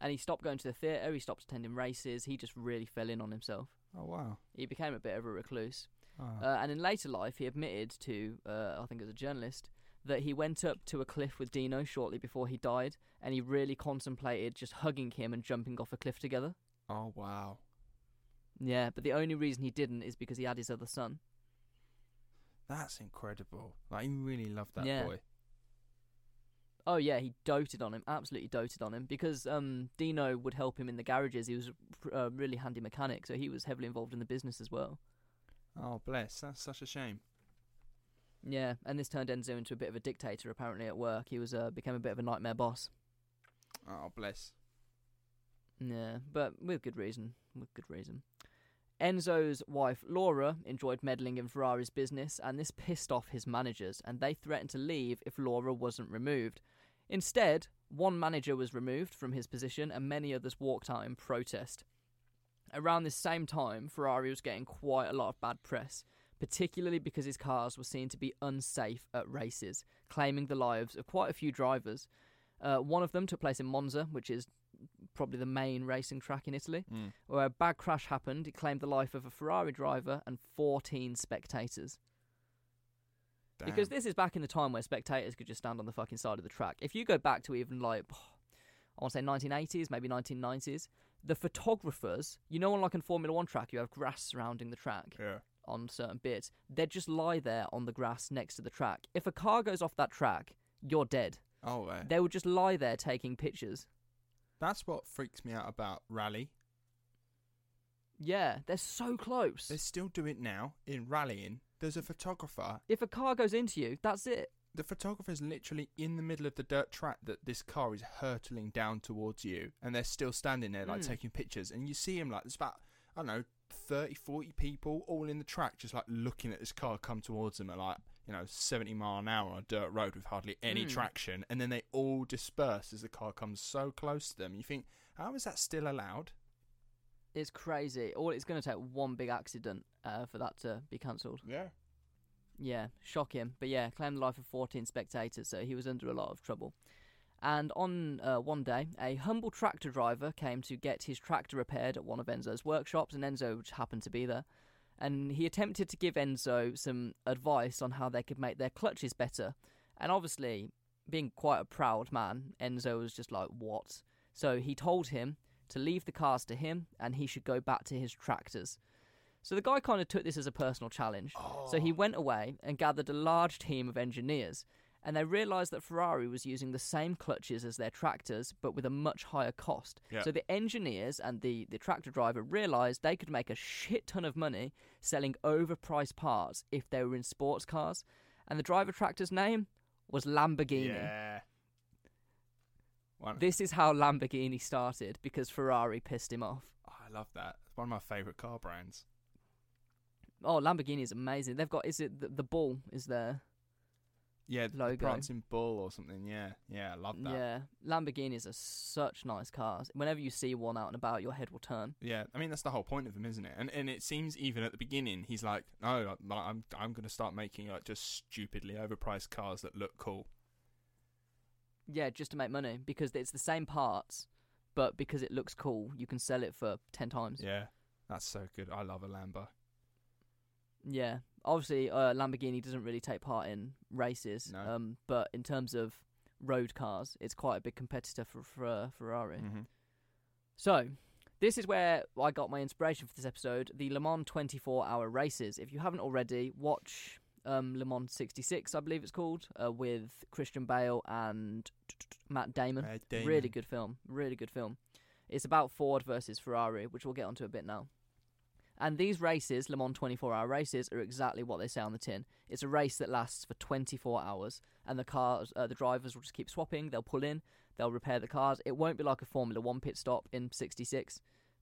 And he stopped going to the theatre, he stopped attending races, he just really fell in on himself. Oh wow. He became a bit of a recluse. Oh. Uh, and in later life, he admitted to, uh, I think as a journalist, that he went up to a cliff with Dino shortly before he died, and he really contemplated just hugging him and jumping off a cliff together. oh wow. Yeah, but the only reason he didn't is because he had his other son. That's incredible. Like he really loved that Yeah. boy. Oh yeah, he doted on him, absolutely doted on him because um, Dino would help him in the garages. He was a uh, really handy mechanic, so he was heavily involved in the business as well. Oh bless. That's such a shame. Yeah, and this turned Enzo into a bit of a dictator apparently at work. He was uh, became a bit of a nightmare boss. Oh bless. Yeah, but with good reason. With good reason. Enzo's wife Laura enjoyed meddling in Ferrari's business, and this pissed off his managers, and they threatened to leave if Laura wasn't removed. Instead, one manager was removed from his position, and many others walked out in protest. Around this same time, Ferrari was getting quite a lot of bad press, particularly because his cars were seen to be unsafe at races, claiming the lives of quite a few drivers. Uh, one of them took place in Monza, which is probably the main racing track in Italy, Mm. where a bad crash happened. It claimed the life of a Ferrari driver and 14 spectators. Because this is back in the time where spectators could just stand on the fucking side of the track. If you go back to even like, I want to say 1980s, maybe 1990s, the photographers, you know, on like a Formula One track, you have grass surrounding the track yeah. on certain bits. They'd just lie there on the grass next to the track. If a car goes off that track, you're dead. Oh, eh. They would just lie there taking pictures. That's what freaks me out about rally. Yeah, they're so close. They still do it now in rallying. There's a photographer. If a car goes into you, that's it. The photographer is literally in the middle of the dirt track that this car is hurtling down towards you, and they're still standing there, like Mm. taking pictures. And you see him like there's about I don't know 30, 40 people all in the track, just like looking at this car come towards them and like you know 70 mile an hour on a dirt road with hardly any Mm. traction, and then they all disperse as the car comes so close to them. You think, how is that still allowed? It's crazy. All it's going to take one big accident uh, for that to be cancelled. Yeah. Yeah, shock him. But yeah, claimed the life of 14 spectators, so he was under a lot of trouble. And on uh, one day, a humble tractor driver came to get his tractor repaired at one of Enzo's workshops, and Enzo happened to be there. And he attempted to give Enzo some advice on how they could make their clutches better. And obviously, being quite a proud man, Enzo was just like, What? So he told him to leave the cars to him and he should go back to his tractors. So the guy kind of took this as a personal challenge. So he oh. went away and gathered a large team of engineers, and they realised that Ferrari was using the same clutches as their tractors, but with a much higher cost. Yeah. So the engineers and the, the tractor driver realised they could make a shit ton of money selling overpriced parts if they were in sports cars. And the driver tractor's name was Lamborghini. Yeah. One, This is how Lamborghini started because Ferrari pissed him off. oh, I love that. It's one of my favourite car brands. Oh, Lamborghini is amazing. They've got is it the, the bull is there? Yeah, the logo. prancing bull or something. Yeah, yeah, I love that. Yeah, Lamborghinis are such nice cars. Whenever you see one out and about, your head will turn. Yeah, I mean that's the whole point of them, isn't it? And and it seems even at the beginning, he's like, no, I'm I'm, going to start making like just stupidly overpriced cars that look cool. Yeah, just to make money because it's the same parts, but because it looks cool, you can sell it for ten times. Yeah, that's so good. I love a Lambo. Yeah, obviously, uh, Lamborghini doesn't really take part in races, No. um, but in terms of road cars, it's quite a big competitor for, for uh, Ferrari. Mm-hmm. So, this is where I got my inspiration for this episode the Le Mans 24 hour races. If you haven't already, watch um, Le Mans 66, I believe it's called, uh, with Christian Bale and Matt Damon. Really good film. Really good film. It's about Ford versus Ferrari, which we'll get onto a bit now. And these races, Le Mans 24 hour races, are exactly what they say on the tin. It's a race that lasts for 24 hours, and the cars, uh, the drivers will just keep swapping. They'll pull in, they'll repair the cars. It won't be like a Formula One pit stop in 66.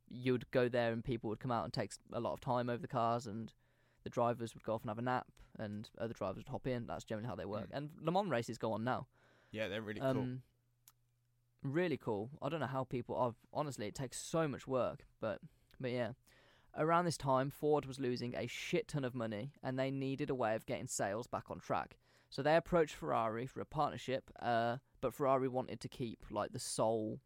You'd go there, and people would come out and take a lot of time over the cars, and the drivers would go off and have a nap, and other drivers would hop in. That's generally how they work. Mm. And Le Mans races go on now. Yeah, they're really cool. Um, really cool. I don't know how people. I've honestly, it takes so much work, but but yeah. Around this time, Ford was losing a shit ton of money, and they needed a way of getting sales back on track. So they approached Ferrari for a partnership, uh, but Ferrari wanted to keep like the sole.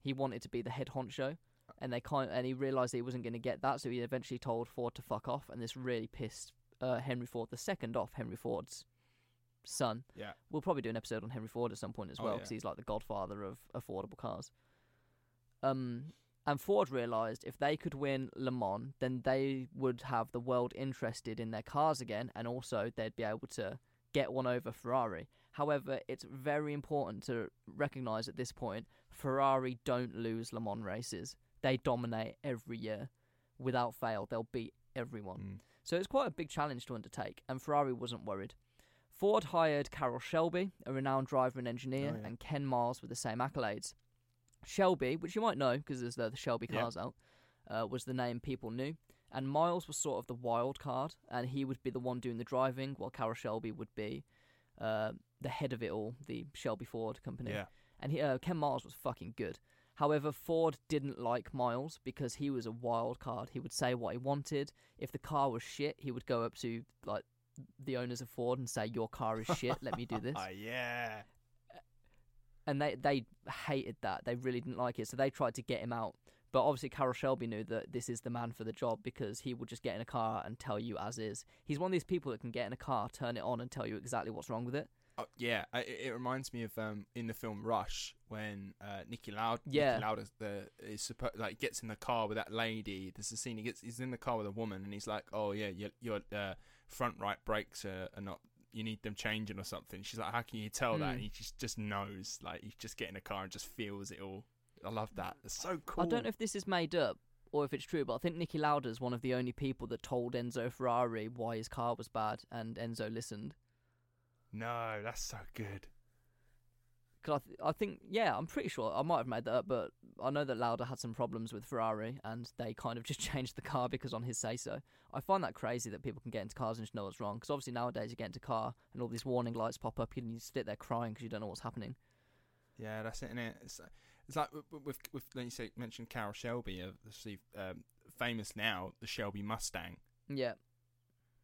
He wanted to be the head honcho, and they kind and he realised that he wasn't going to get that, so he eventually told Ford to fuck off, and this really pissed uh, Henry Ford the second off. Henry Ford's son. Yeah. We'll probably do an episode on Henry Ford at some point as Oh, well yeah. because he's like the godfather of affordable cars. Um, and Ford realised if they could win Le Mans, then they would have the world interested in their cars again, and also they'd be able to get one over Ferrari. However, it's very important to recognise at this point Ferrari don't lose Le Mans races. They dominate every year. Without fail, they'll beat everyone. Mm. So it's quite a big challenge to undertake, and Ferrari wasn't worried. Ford hired Carroll Shelby, a renowned driver and engineer, Oh, yeah. and Ken Miles with the same accolades. Shelby, which you might know because there's the, the Shelby Yeah. cars out, uh, was the name people knew. And Miles was sort of the wild card, and he would be the one doing the driving, while Carroll Shelby would be uh, the head of it all, the Shelby Ford company Yeah. and he, uh, Ken Miles was fucking good. However, Ford didn't like Miles because he was a wild card. He would say what he wanted. If the car was shit, he would go up to like the owners of Ford and say, "Your car is shit. Let me do this." Ah, yeah. And they they hated that. They really didn't like it, so they tried to get him out. But obviously, Carroll Shelby knew that this is the man for the job because he would just get in a car and tell you as is. He's one of these people that can get in a car, turn it on, and tell you exactly what's wrong with it. Oh, yeah, I- it, reminds me of um, in the film Rush when uh, Niki Loud, Yeah. Niki Lauda the is suppo- like gets in the car with that lady. There's a scene he gets he's in the car with a woman and he's like, oh yeah, your your uh, front right brakes are, are not. You need them changing or something. She's like, how can you tell that? Hmm. And he just just knows. Like he just get in a car and just feels it all. I love that. It's so cool. I don't know if this is made up or if it's true, but I think Niki Lauda's one of the only people that told Enzo Ferrari why his car was bad, and Enzo listened. No, that's so good. Cause I, th- I think, yeah, I'm pretty sure I might have made that up, but I know that Lauda had some problems with Ferrari, and they kind of just changed the car because on his say so. I find that crazy that people can get into cars and just know what's wrong. Because obviously nowadays you get into a car and all these warning lights pop up, and you sit there crying because you don't know what's happening. Yeah, that's it. Innit? It's it's like with with, you say mentioned Carroll Shelby, uh, obviously um, famous now, the Shelby Mustang. Yeah,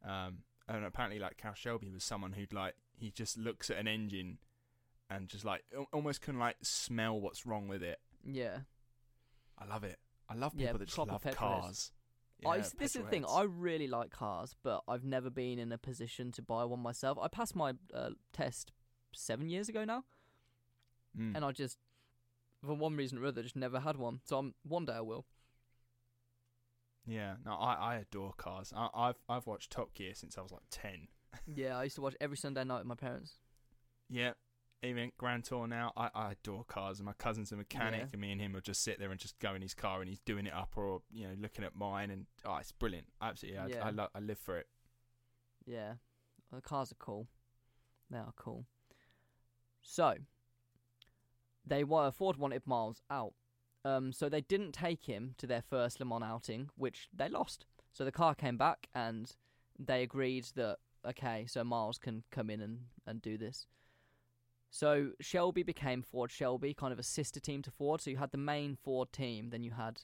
Um, and apparently, like Carroll Shelby was someone who'd like he just looks at an engine and just like almost can like smell what's wrong with it. yeah. I love it. I love Yeah, people that just love petrol heads. cars. I, Yeah, this is the thing. I really like cars, but I've never been in a position to buy one myself. I passed my uh, test seven years ago now, Mm. and I just, for one reason or other, just never had one. So I'm one day I will. yeah, no, I, I adore cars. I, I've I've watched Top Gear since I was like ten. yeah, I used to watch every Sunday night with my parents. Yeah, even Grand Tour now. I, I adore cars, and my cousin's a mechanic, Yeah. and me and him will just sit there and just go in his car, and he's doing it up, or you know, looking at mine, and oh, it's brilliant. Absolutely, I, Yeah. I, lo- I live for it. Yeah, the cars are cool. They are cool. So they were Ford wanted Miles out. Um, so they didn't take him to their first Le Mans outing, which they lost. So the car came back, and they agreed that okay, so Miles can come in and, and do this. So Shelby became Ford Shelby, kind of a sister team to Ford. So you had the main Ford team, then you had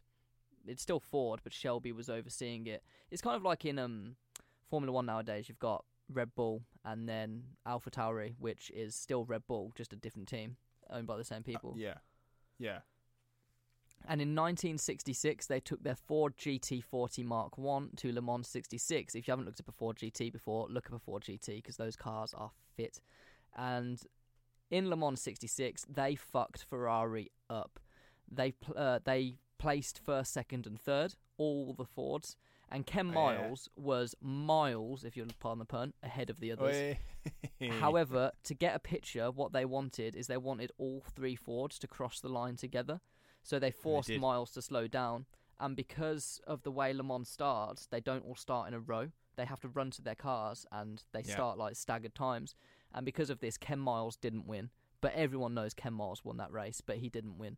it's still Ford, but Shelby was overseeing it. It's kind of like in um Formula One nowadays. You've got Red Bull and then AlphaTauri, which is still Red Bull, just a different team owned by the same Uh, people. yeah, yeah. And in 1966, they took their Ford GT40 Mark One to Le Mans 66. If you haven't looked up a Ford GT before, look up a Ford GT because those cars are fit. And in Le Mans 66, they fucked Ferrari up. They pl- uh, they placed first, second, and third, all the Fords. And Ken Oh, yeah. Miles was miles, if you'll pardon the pun, ahead of the others. However, to get a picture, what they wanted is they wanted all three Fords to cross the line together. So they forced did. Miles to slow down. And because of the way Le Mans starts, they don't all start in a row. They have to run to their cars and they Yeah. start like staggered times. And because of this, Ken Miles didn't win. But everyone knows Ken Miles won that race, but he didn't win.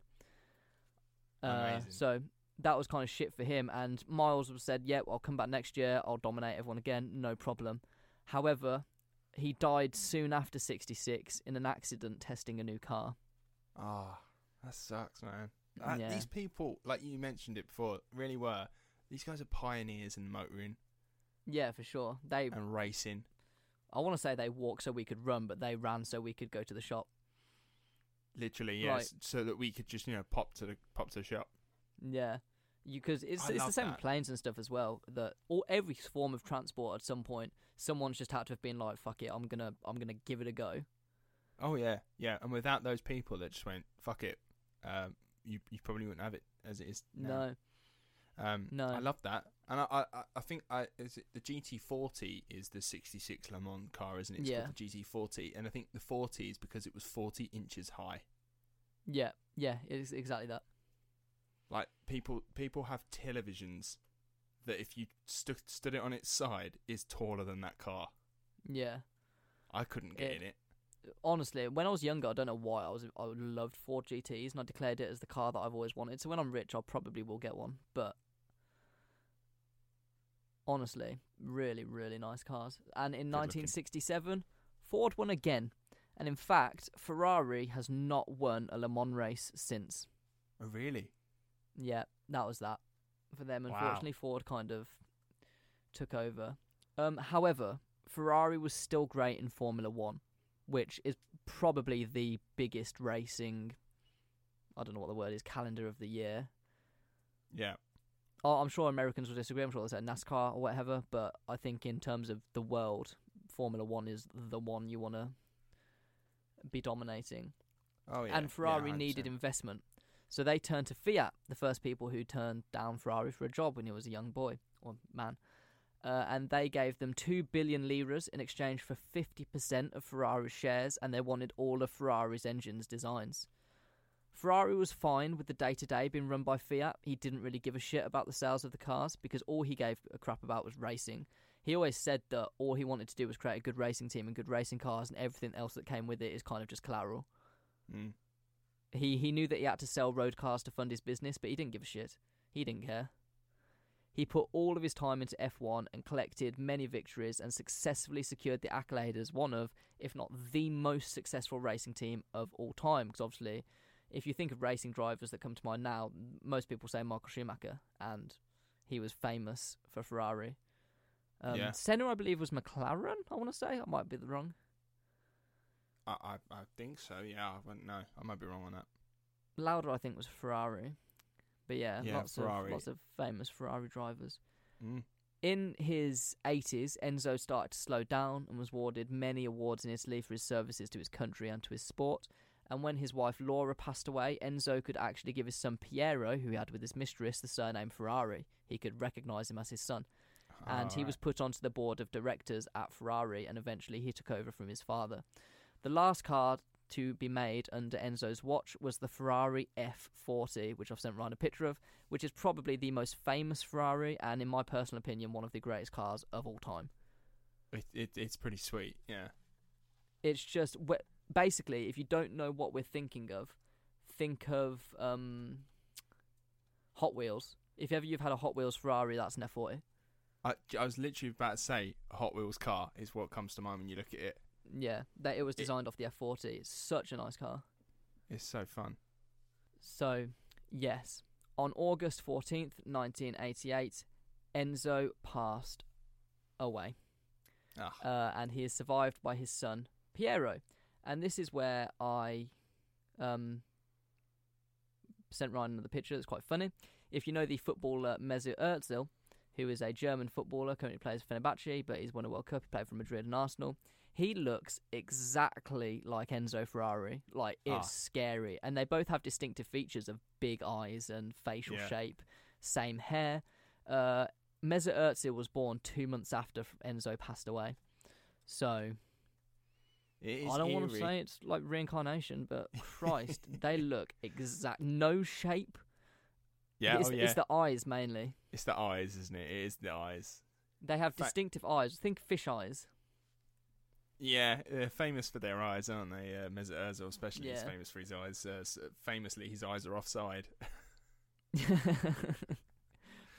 Uh, so that was kind of shit for him. And Miles was said, "Yep, I'll come back next year. I'll dominate everyone again, no problem." However, he died soon after 66 in an accident testing a new car. Ah, that sucks, man. That- Yeah. These people, like you mentioned it before, really were. These guys are pioneers in motoring Yeah, for sure. They, and racing. I want to say they walked so we could run, but they ran so we could go to the shop. Literally, Right. yes, so that we could just you know pop to the pop to the shop. Yeah, because it's I it's the same with planes and stuff as well. That all every form of transport at some point, someone's just had to have been like, "Fuck it, I'm gonna I'm gonna give it a go." Oh yeah, yeah. And without those people that just went fuck it, um, you you probably wouldn't have it as it is now. No, Um, No. I love that, and I, I, I- think I is it the GT40 is the '66 Le Mans car, isn't it? It's Yeah. called the GT40, and I think the 40 is because it was 40 inches high. yeah, yeah, it's exactly that. Like people, people have televisions that if you stu- stood it on its side is taller than that car. Yeah, I couldn't get It- in it. honestly, when I was younger, I don't know why I was I loved Ford GTS and I declared it as the car that I've always wanted. So when I'm rich, I probably will get one. But honestly, really, really nice cars. And in Good looking. 1967, Ford won again. And in fact, Ferrari has not won a Le Mans race since. Oh really? Yeah, that was that for them. Wow. Unfortunately, Ford kind of took over. Um, however, Ferrari was still great in Formula One, which is probably the biggest racing. I don't know what the word is. Calendar of the year. Yeah. Oh, I'm sure Americans will disagree. I'm sure they say NASCAR or whatever, but I think in terms of the world, Formula One is the one you want to be dominating Oh yeah. and Ferrari yeah, needed investment. So they turned to Fiat, the first people who turned down Ferrari for a job when he was a young boy or man. Uh, and they gave them 2 billion liras in exchange for 50% of Ferrari's shares, and they wanted all of Ferrari's engines designs. Ferrari was fine with the day to day being run by Fiat. He didn't really give a shit about the sales of the cars because all he gave a crap about was racing. He always said that all he wanted to do was create a good racing team and good racing cars, and everything else that came with it is kind of just collateral. Mm. He he knew that he had to sell road cars to fund his business, but he didn't give a shit. He didn't care. He put all of his time into F1 and collected many victories and successfully secured the accolade as one of, if not the most successful racing team of all time. Because obviously, if you think of racing drivers that come to mind now, most people say Michael Schumacher, and he was famous for Ferrari. Um, Yeah. Senna, I believe, was McLaren. I want to say I might be the wrong. I, I I think so. Yeah. I wouldn't know. I might be wrong on that. Lauda, I think, was Ferrari. But yeah, Yeah, lots Ferrari. of lots of famous Ferrari drivers. Mm. In his 80s, Enzo started to slow down and was awarded many awards in Italy for his services to his country and to his sport. And when his wife Laura passed away, Enzo could actually give his son Piero, who he had with his mistress, the surname Ferrari. He could recognise him as his son. And he was put onto the board of directors at Ferrari, and eventually he took over from his father. The last car to be made under Enzo's watch was the Ferrari F40, which I've sent Ryan a picture of, which is probably the most famous Ferrari, and in my personal opinion, one of the greatest cars of all time. It, it it's pretty sweet. Yeah. It's just basically, if you don't know what we're thinking of, think of um, Hot Wheels. If ever you've had a Hot Wheels Ferrari, that's an F40. I, I was literally about to say Hot Wheels car is what comes to mind when you look at it. Yeah, that it was It- designed off the F40. It's such a nice car. It's so fun. So, yes, on August 14th, 1988, Enzo passed away. Ah. uh, and he is survived by his son Piero. And this is where I um, sent Ryan another picture that's quite funny. If you know the footballer Mesut Özil, who is a German footballer, currently plays for Fenerbahce, but he's won a World Cup. He played for Madrid and Arsenal. He looks exactly like Enzo Ferrari. Like it's Ah. scary, and they both have distinctive features of big eyes and facial Yeah. shape, same hair. Uh, Mesut Özil was born two months after Enzo passed away, so I don't want to say it's like reincarnation, but Christ, they look exact. No shape. Yeah, it's, oh, yeah. it's the eyes mainly. It's the eyes, isn't it? It is the eyes. They have distinctive eyes. Think fish eyes. Yeah, they're famous for their eyes, aren't they? Uh, Mesut Özil, especially, is famous for his eyes. Uh, famously, his eyes are offside. but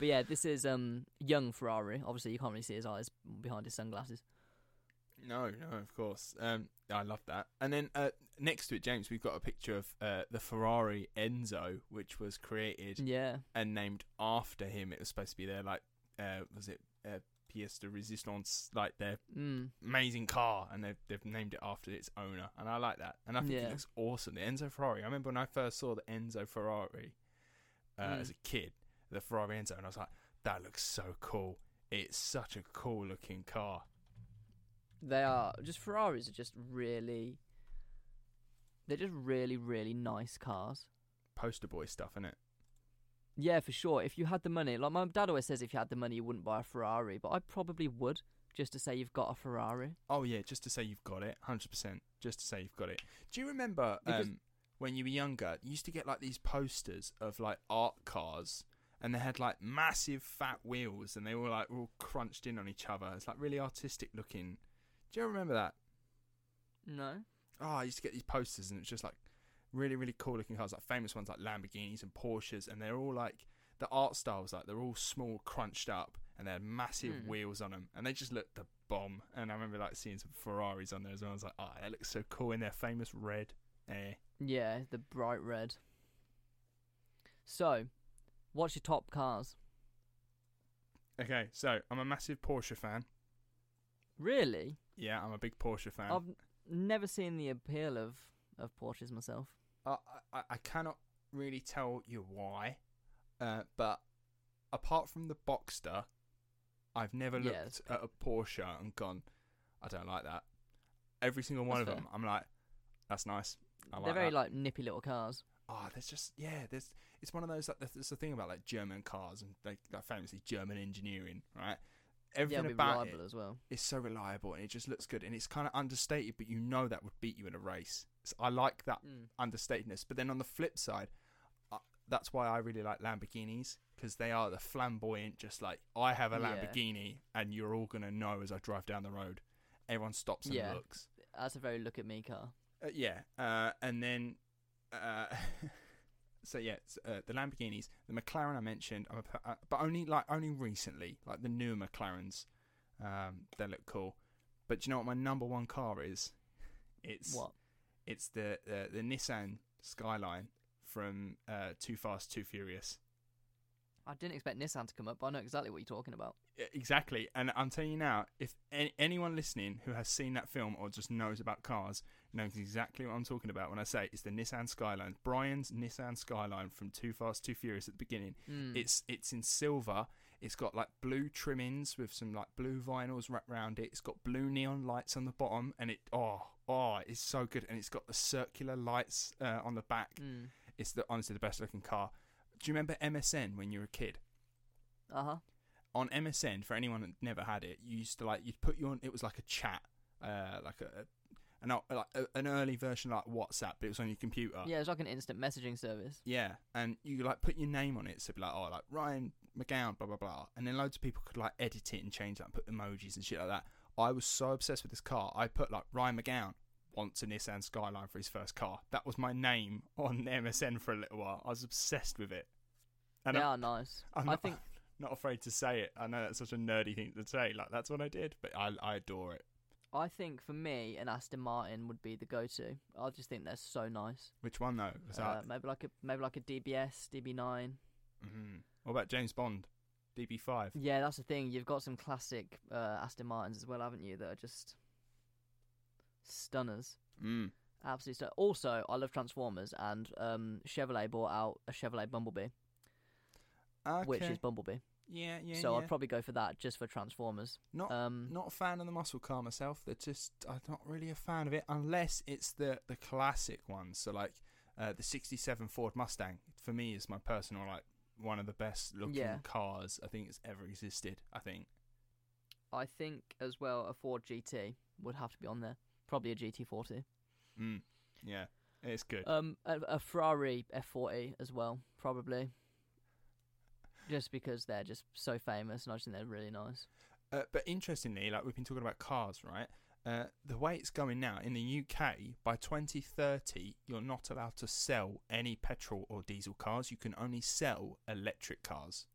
yeah, this is um young Ferrari. Obviously, you can't really see his eyes behind his sunglasses. No, no, of course. Um, I love that. And then uh, next to it, James, we've got a picture of uh, the Ferrari Enzo, which was created Yeah, and named after him. It was supposed to be their like, uh, was it uh, pièce de résistance, like their mm. amazing car, and they've they've named it after its owner, and I like that. And I think Yeah. it looks awesome. The Enzo Ferrari. I remember when I first saw the Enzo Ferrari uh, Mm. as a kid, the Ferrari Enzo, and I was like, that looks so cool. It's such a cool looking car. They are just Ferraris are just really. They're just really, really nice cars. Poster boy stuff, innit? Yeah, for sure. If you had the money, like my dad always says, if you had the money, you wouldn't buy a Ferrari. But I probably would, just to say you've got a Ferrari. Oh yeah, just to say you've got it, hundred percent. Just to say you've got it. Do you remember um, when you were younger? You used to get like these posters of like art cars, and they had like massive fat wheels, and they were like all crunched in on each other. It's like really artistic looking. Do you remember that? No. Oh, I used to get these posters, and it's just like really, really cool looking cars, like famous ones like Lamborghinis and Porsches, and they're all like the art styles, like they're all small, crunched up, and they had massive Hmm. wheels on them, and they just looked the bomb. And I remember like seeing some Ferraris on there as well. I was like, oh, that looks so cool in their famous red. Eh. Yeah, the bright red. So, what's your top cars? Okay, so I'm a massive Porsche fan. Really? Yeah, I'm a big Porsche fan. I've never seen the appeal of of Porsches myself. I, I, I cannot really tell you why, uh, but apart from the Boxster, I've never looked it's at a Porsche and gone, I don't like that. Every single one That's of them, I'm like, that's nice. I They're very that. like nippy little cars. oh, there's just yeah, there's it's one of those like there's the thing about like German cars and like, like famously German engineering, right? Yeah, Everything it'll about reliable it as well. is so reliable and it just looks good and it's kind of understated, but you know that would beat you in a race. So I like that Mm. understatedness. But then on the flip side, uh, that's why I really like Lamborghinis because they are the flamboyant, just like I have a Yeah. Lamborghini and you're all gonna know as I drive down the road. Everyone stops and Yeah. looks. That's a very look at me car. Uh, yeah, uh, and then uh, so yeah, uh, the Lamborghinis, the McLaren I mentioned, a, uh, but only like only recently, like the newer McLarens, um, they look cool. But do you know what my number one car is? It's What? it's the uh, the Nissan Skyline from uh, Too Fast, Too Furious. I didn't expect Nissan to come up, but I know exactly what you're talking about. Exactly, and I'm telling you now, if any, anyone listening who has seen that film or just knows about cars knows exactly what I'm talking about when I say it's the Nissan Skyline. Brian's Nissan Skyline from Too Fast, Too Furious at the beginning. Mm. It's it's in silver. It's got like blue trimmings with some like blue vinyls wrapped around it. It's got blue neon lights on the bottom, and it oh oh it's so good. And it's got the circular lights uh, on the back. Mm. It's the honestly the best looking car. Do you remember MSN when you were a kid? Uh huh. on MSN for anyone that never had it, you used to like you'd put you on. It was like a chat, uh, like a, an like a, an early version like WhatsApp, but it was on your computer. Yeah, it's like an instant messaging service. Yeah, and you like put your name on it, so be like oh like Ryan McGowan, blah blah blah, and then loads of people could like edit it and change that, and put emojis and shit like that. I was so obsessed with this car, I put like Ryan McGowan wants a Nissan Skyline for his first car. That was my name on MSN for a little while. I was obsessed with it. And they I'm- are nice. I'm I think not afraid to say it. I know that's such a nerdy thing to say. Like that's what I did, but I I adore it. I think for me, an Aston Martin would be the go-to. I just think they're so nice. Which one though? Was Uh, maybe like a maybe like a DBS, DB9. Mhm. What about James Bond? DB5. Yeah, that's the thing. You've got some classic uh, Aston Martins as well, haven't you? That are just stunners. Mm. Absolutely. Stunner. Also, I love Transformers, and um, Chevrolet bought out a Chevrolet Bumblebee, Okay. which is Bumblebee. yeah, yeah. so yeah. I'd probably go for that just for Transformers. not Um, not a fan of the muscle car myself. They're just I'm not really a fan of it unless it's the the classic ones. So like uh, the '67 Ford Mustang for me is my personal like one of the best looking Yeah. cars I think it's ever existed. I think. I think as well a Ford GT would have to be on there. Probably a GT40. Mm. Yeah, it's good. Um, a, a Ferrari F40 as well, probably. Just because they're just so famous, and I just think they're really nice. Uh, but interestingly, like we've been talking about cars, right? Uh, the way it's going now in the UK, by 2030, you're not allowed to sell any petrol or diesel cars. You can only sell electric cars,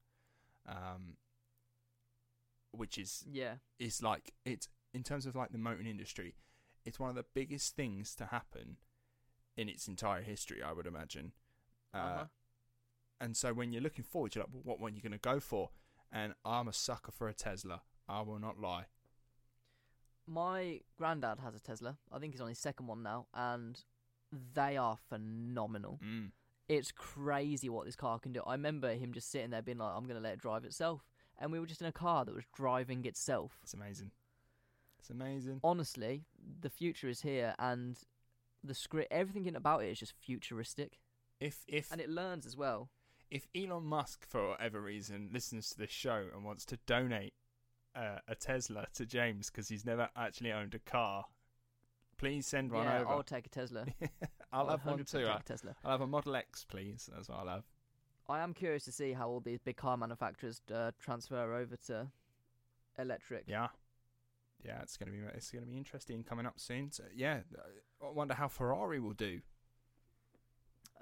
um, which is Yeah, is like it's in terms of like the motoring industry, it's one of the biggest things to happen in its entire history. I would imagine. Uh, Uh-huh. And so when you're looking forward, you're like, well, what one are you going to go for? And I'm a sucker for a Tesla. I will not lie. my granddad has a Tesla. I think he's on his second one now, and they are phenomenal. Mm. It's crazy what this car can do. I remember him just sitting there being like, "I'm gonna let it drive itself," and we were just in a car that was driving itself. It's amazing. It's amazing. Honestly, the future is here, and the script, everything in about it is just futuristic, If if and it learns as well. if Elon Musk for whatever reason listens to this show and wants to donate uh, a Tesla to James because he's never actually owned a car, please send one yeah, over. I'll take a Tesla. I'll have one too. Take I- a Tesla. I'll have a Model X, please. That's what I'll have. I am curious to see how all these big car manufacturers uh, transfer over to electric. Yeah, yeah. It's gonna be it's gonna be interesting coming up soon. So, yeah, I wonder how Ferrari will do.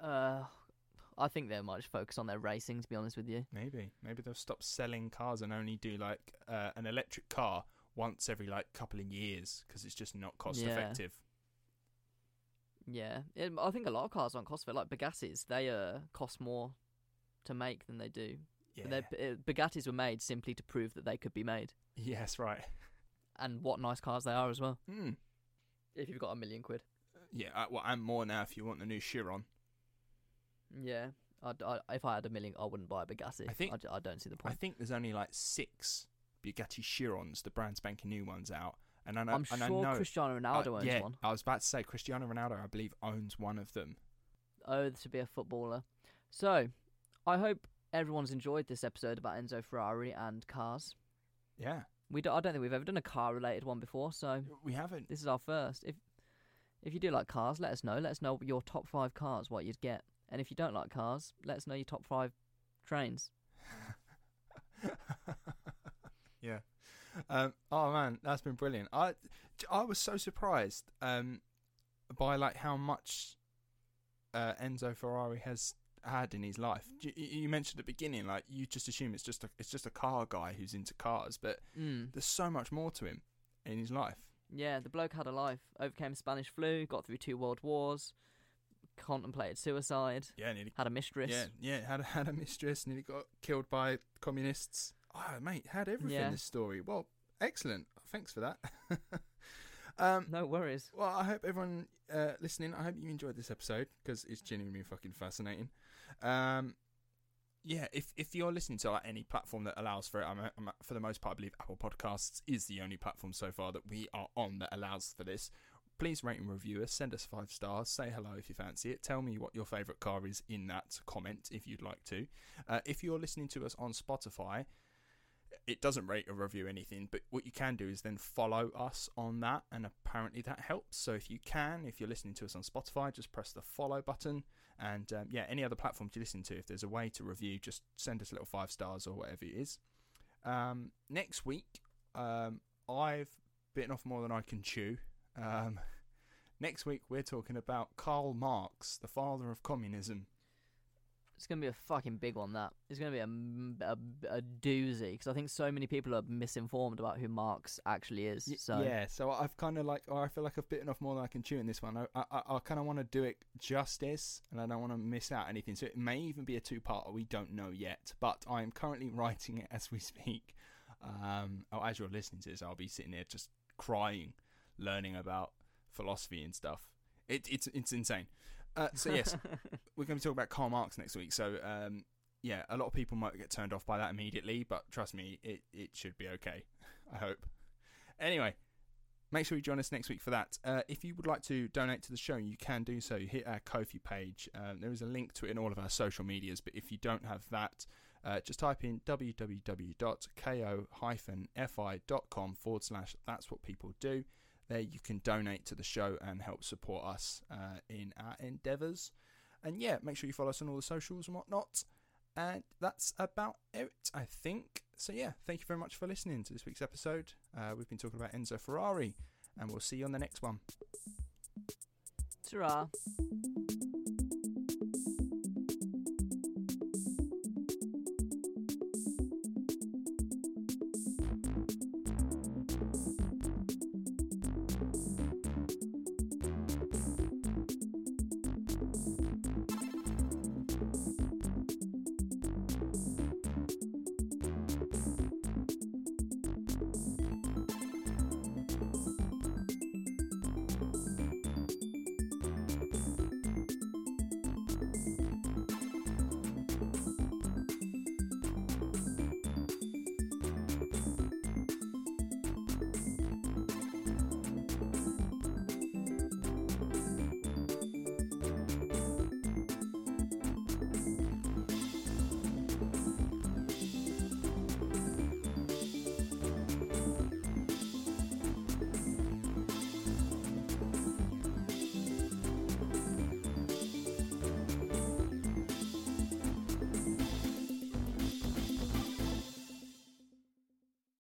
Uh, I think they might just focus on their racing. To be honest with you, Maybe maybe they'll stop selling cars and only do like uh, an electric car once every like couple of years because it's just not cost Yeah. effective. yeah. It, I think a lot of cars aren't cost effective. Like Bugattis, they uh cost more to make than they do. Yeah. Uh, Bugattis were made simply to prove that they could be made, Yes, right. And what nice cars they are as well. Mm. If you've got a million quid. Yeah, uh, well, and more now if you want the new Chiron. Yeah. I'd, I, if I had a million, I wouldn't buy a Bugatti. I think- I, don't see the point. I think there's only like six Bugatti Chirons, the brand spanking new ones out. And I know, I'm sure I know, Cristiano Ronaldo uh, owns yeah, one. I was about to say Cristiano Ronaldo, I believe, owns one of them. Oh, to be a footballer. So, I hope everyone's enjoyed this episode about Enzo Ferrari and cars. Yeah, We do, I don't think we've ever done a car related one before, so we haven't. this is our first. If if you do like cars, let us know. Let us know your top five cars, what you'd get. And if you don't like cars, let us know your top five trains. yeah. Um, oh man, that's been brilliant. I I was so surprised um, by like how much uh, Enzo Ferrari has had in his life. You, you mentioned at the beginning, like you just assume it's just a it's just a car guy who's into cars, but Mm. there's so much more to him in his life. Yeah, the bloke had a life. Overcame Spanish flu, got through two world wars, contemplated suicide, Yeah, nearly. had a mistress. Yeah, yeah. Had a, had a mistress, nearly got killed by communists. Oh, mate, had everything. Yeah. This story. Well, excellent. Thanks for that. um, No worries. Well, I hope everyone uh, listening, I hope you enjoyed this episode because it's genuinely fucking fascinating. Um, yeah, if if you're listening to like any platform that allows for it, I'm, I'm, for the most part, I believe Apple Podcasts is the only platform so far that we are on that allows for this. Please rate and review us, send us five stars, say hello if you fancy it, tell me what your favourite car is in that comment if you'd like to. Uh, if you're listening to us on Spotify, it doesn't rate or review anything, but what you can do is then follow us on that, and apparently that helps. So if you can, if you're listening to us on Spotify, just press the follow button, and um, yeah, any other platforms you listen to, if there's a way to review, just send us a little five stars or whatever it is. Um, next week, um, I've bitten off more than I can chew. Um, next week, we're talking about Karl Marx, the father of communism. It's gonna be a fucking big one. That it's gonna be a a doozy because I think so many people are misinformed about who Marx actually is. So Yeah, so I've kind of like, I feel like I've bitten off more than I can chew in this one. I, I, I kind of want to do it justice, and I don't want to miss out anything. So it may even be a two-part. We don't know yet, but I am currently writing it as we speak. Um, oh, as you're listening to this, I'll be sitting there just crying, learning about philosophy and stuff. It, it's it's insane. Uh, so yes, we're going to be talking about Karl Marx next week. So um, yeah, a lot of people might get turned off by that immediately, but trust me, it it should be okay. I hope. Anyway, make sure you join us next week for that. Uh, if you would like to donate to the show, you can do so. You hit our Ko-fi page. Um, there is a link to it in all of our social medias. But if you don't have that, uh, just type in www.ko-fi.com forward slash that's what people do. There you can donate to the show and help support us uh, in our endeavours. And yeah, make sure you follow us on all the socials and whatnot. And that's about it, I think. So yeah, thank you very much for listening to this week's episode. Uh, we've been talking about Enzo Ferrari, and we'll see you on the next one. Ta-ra.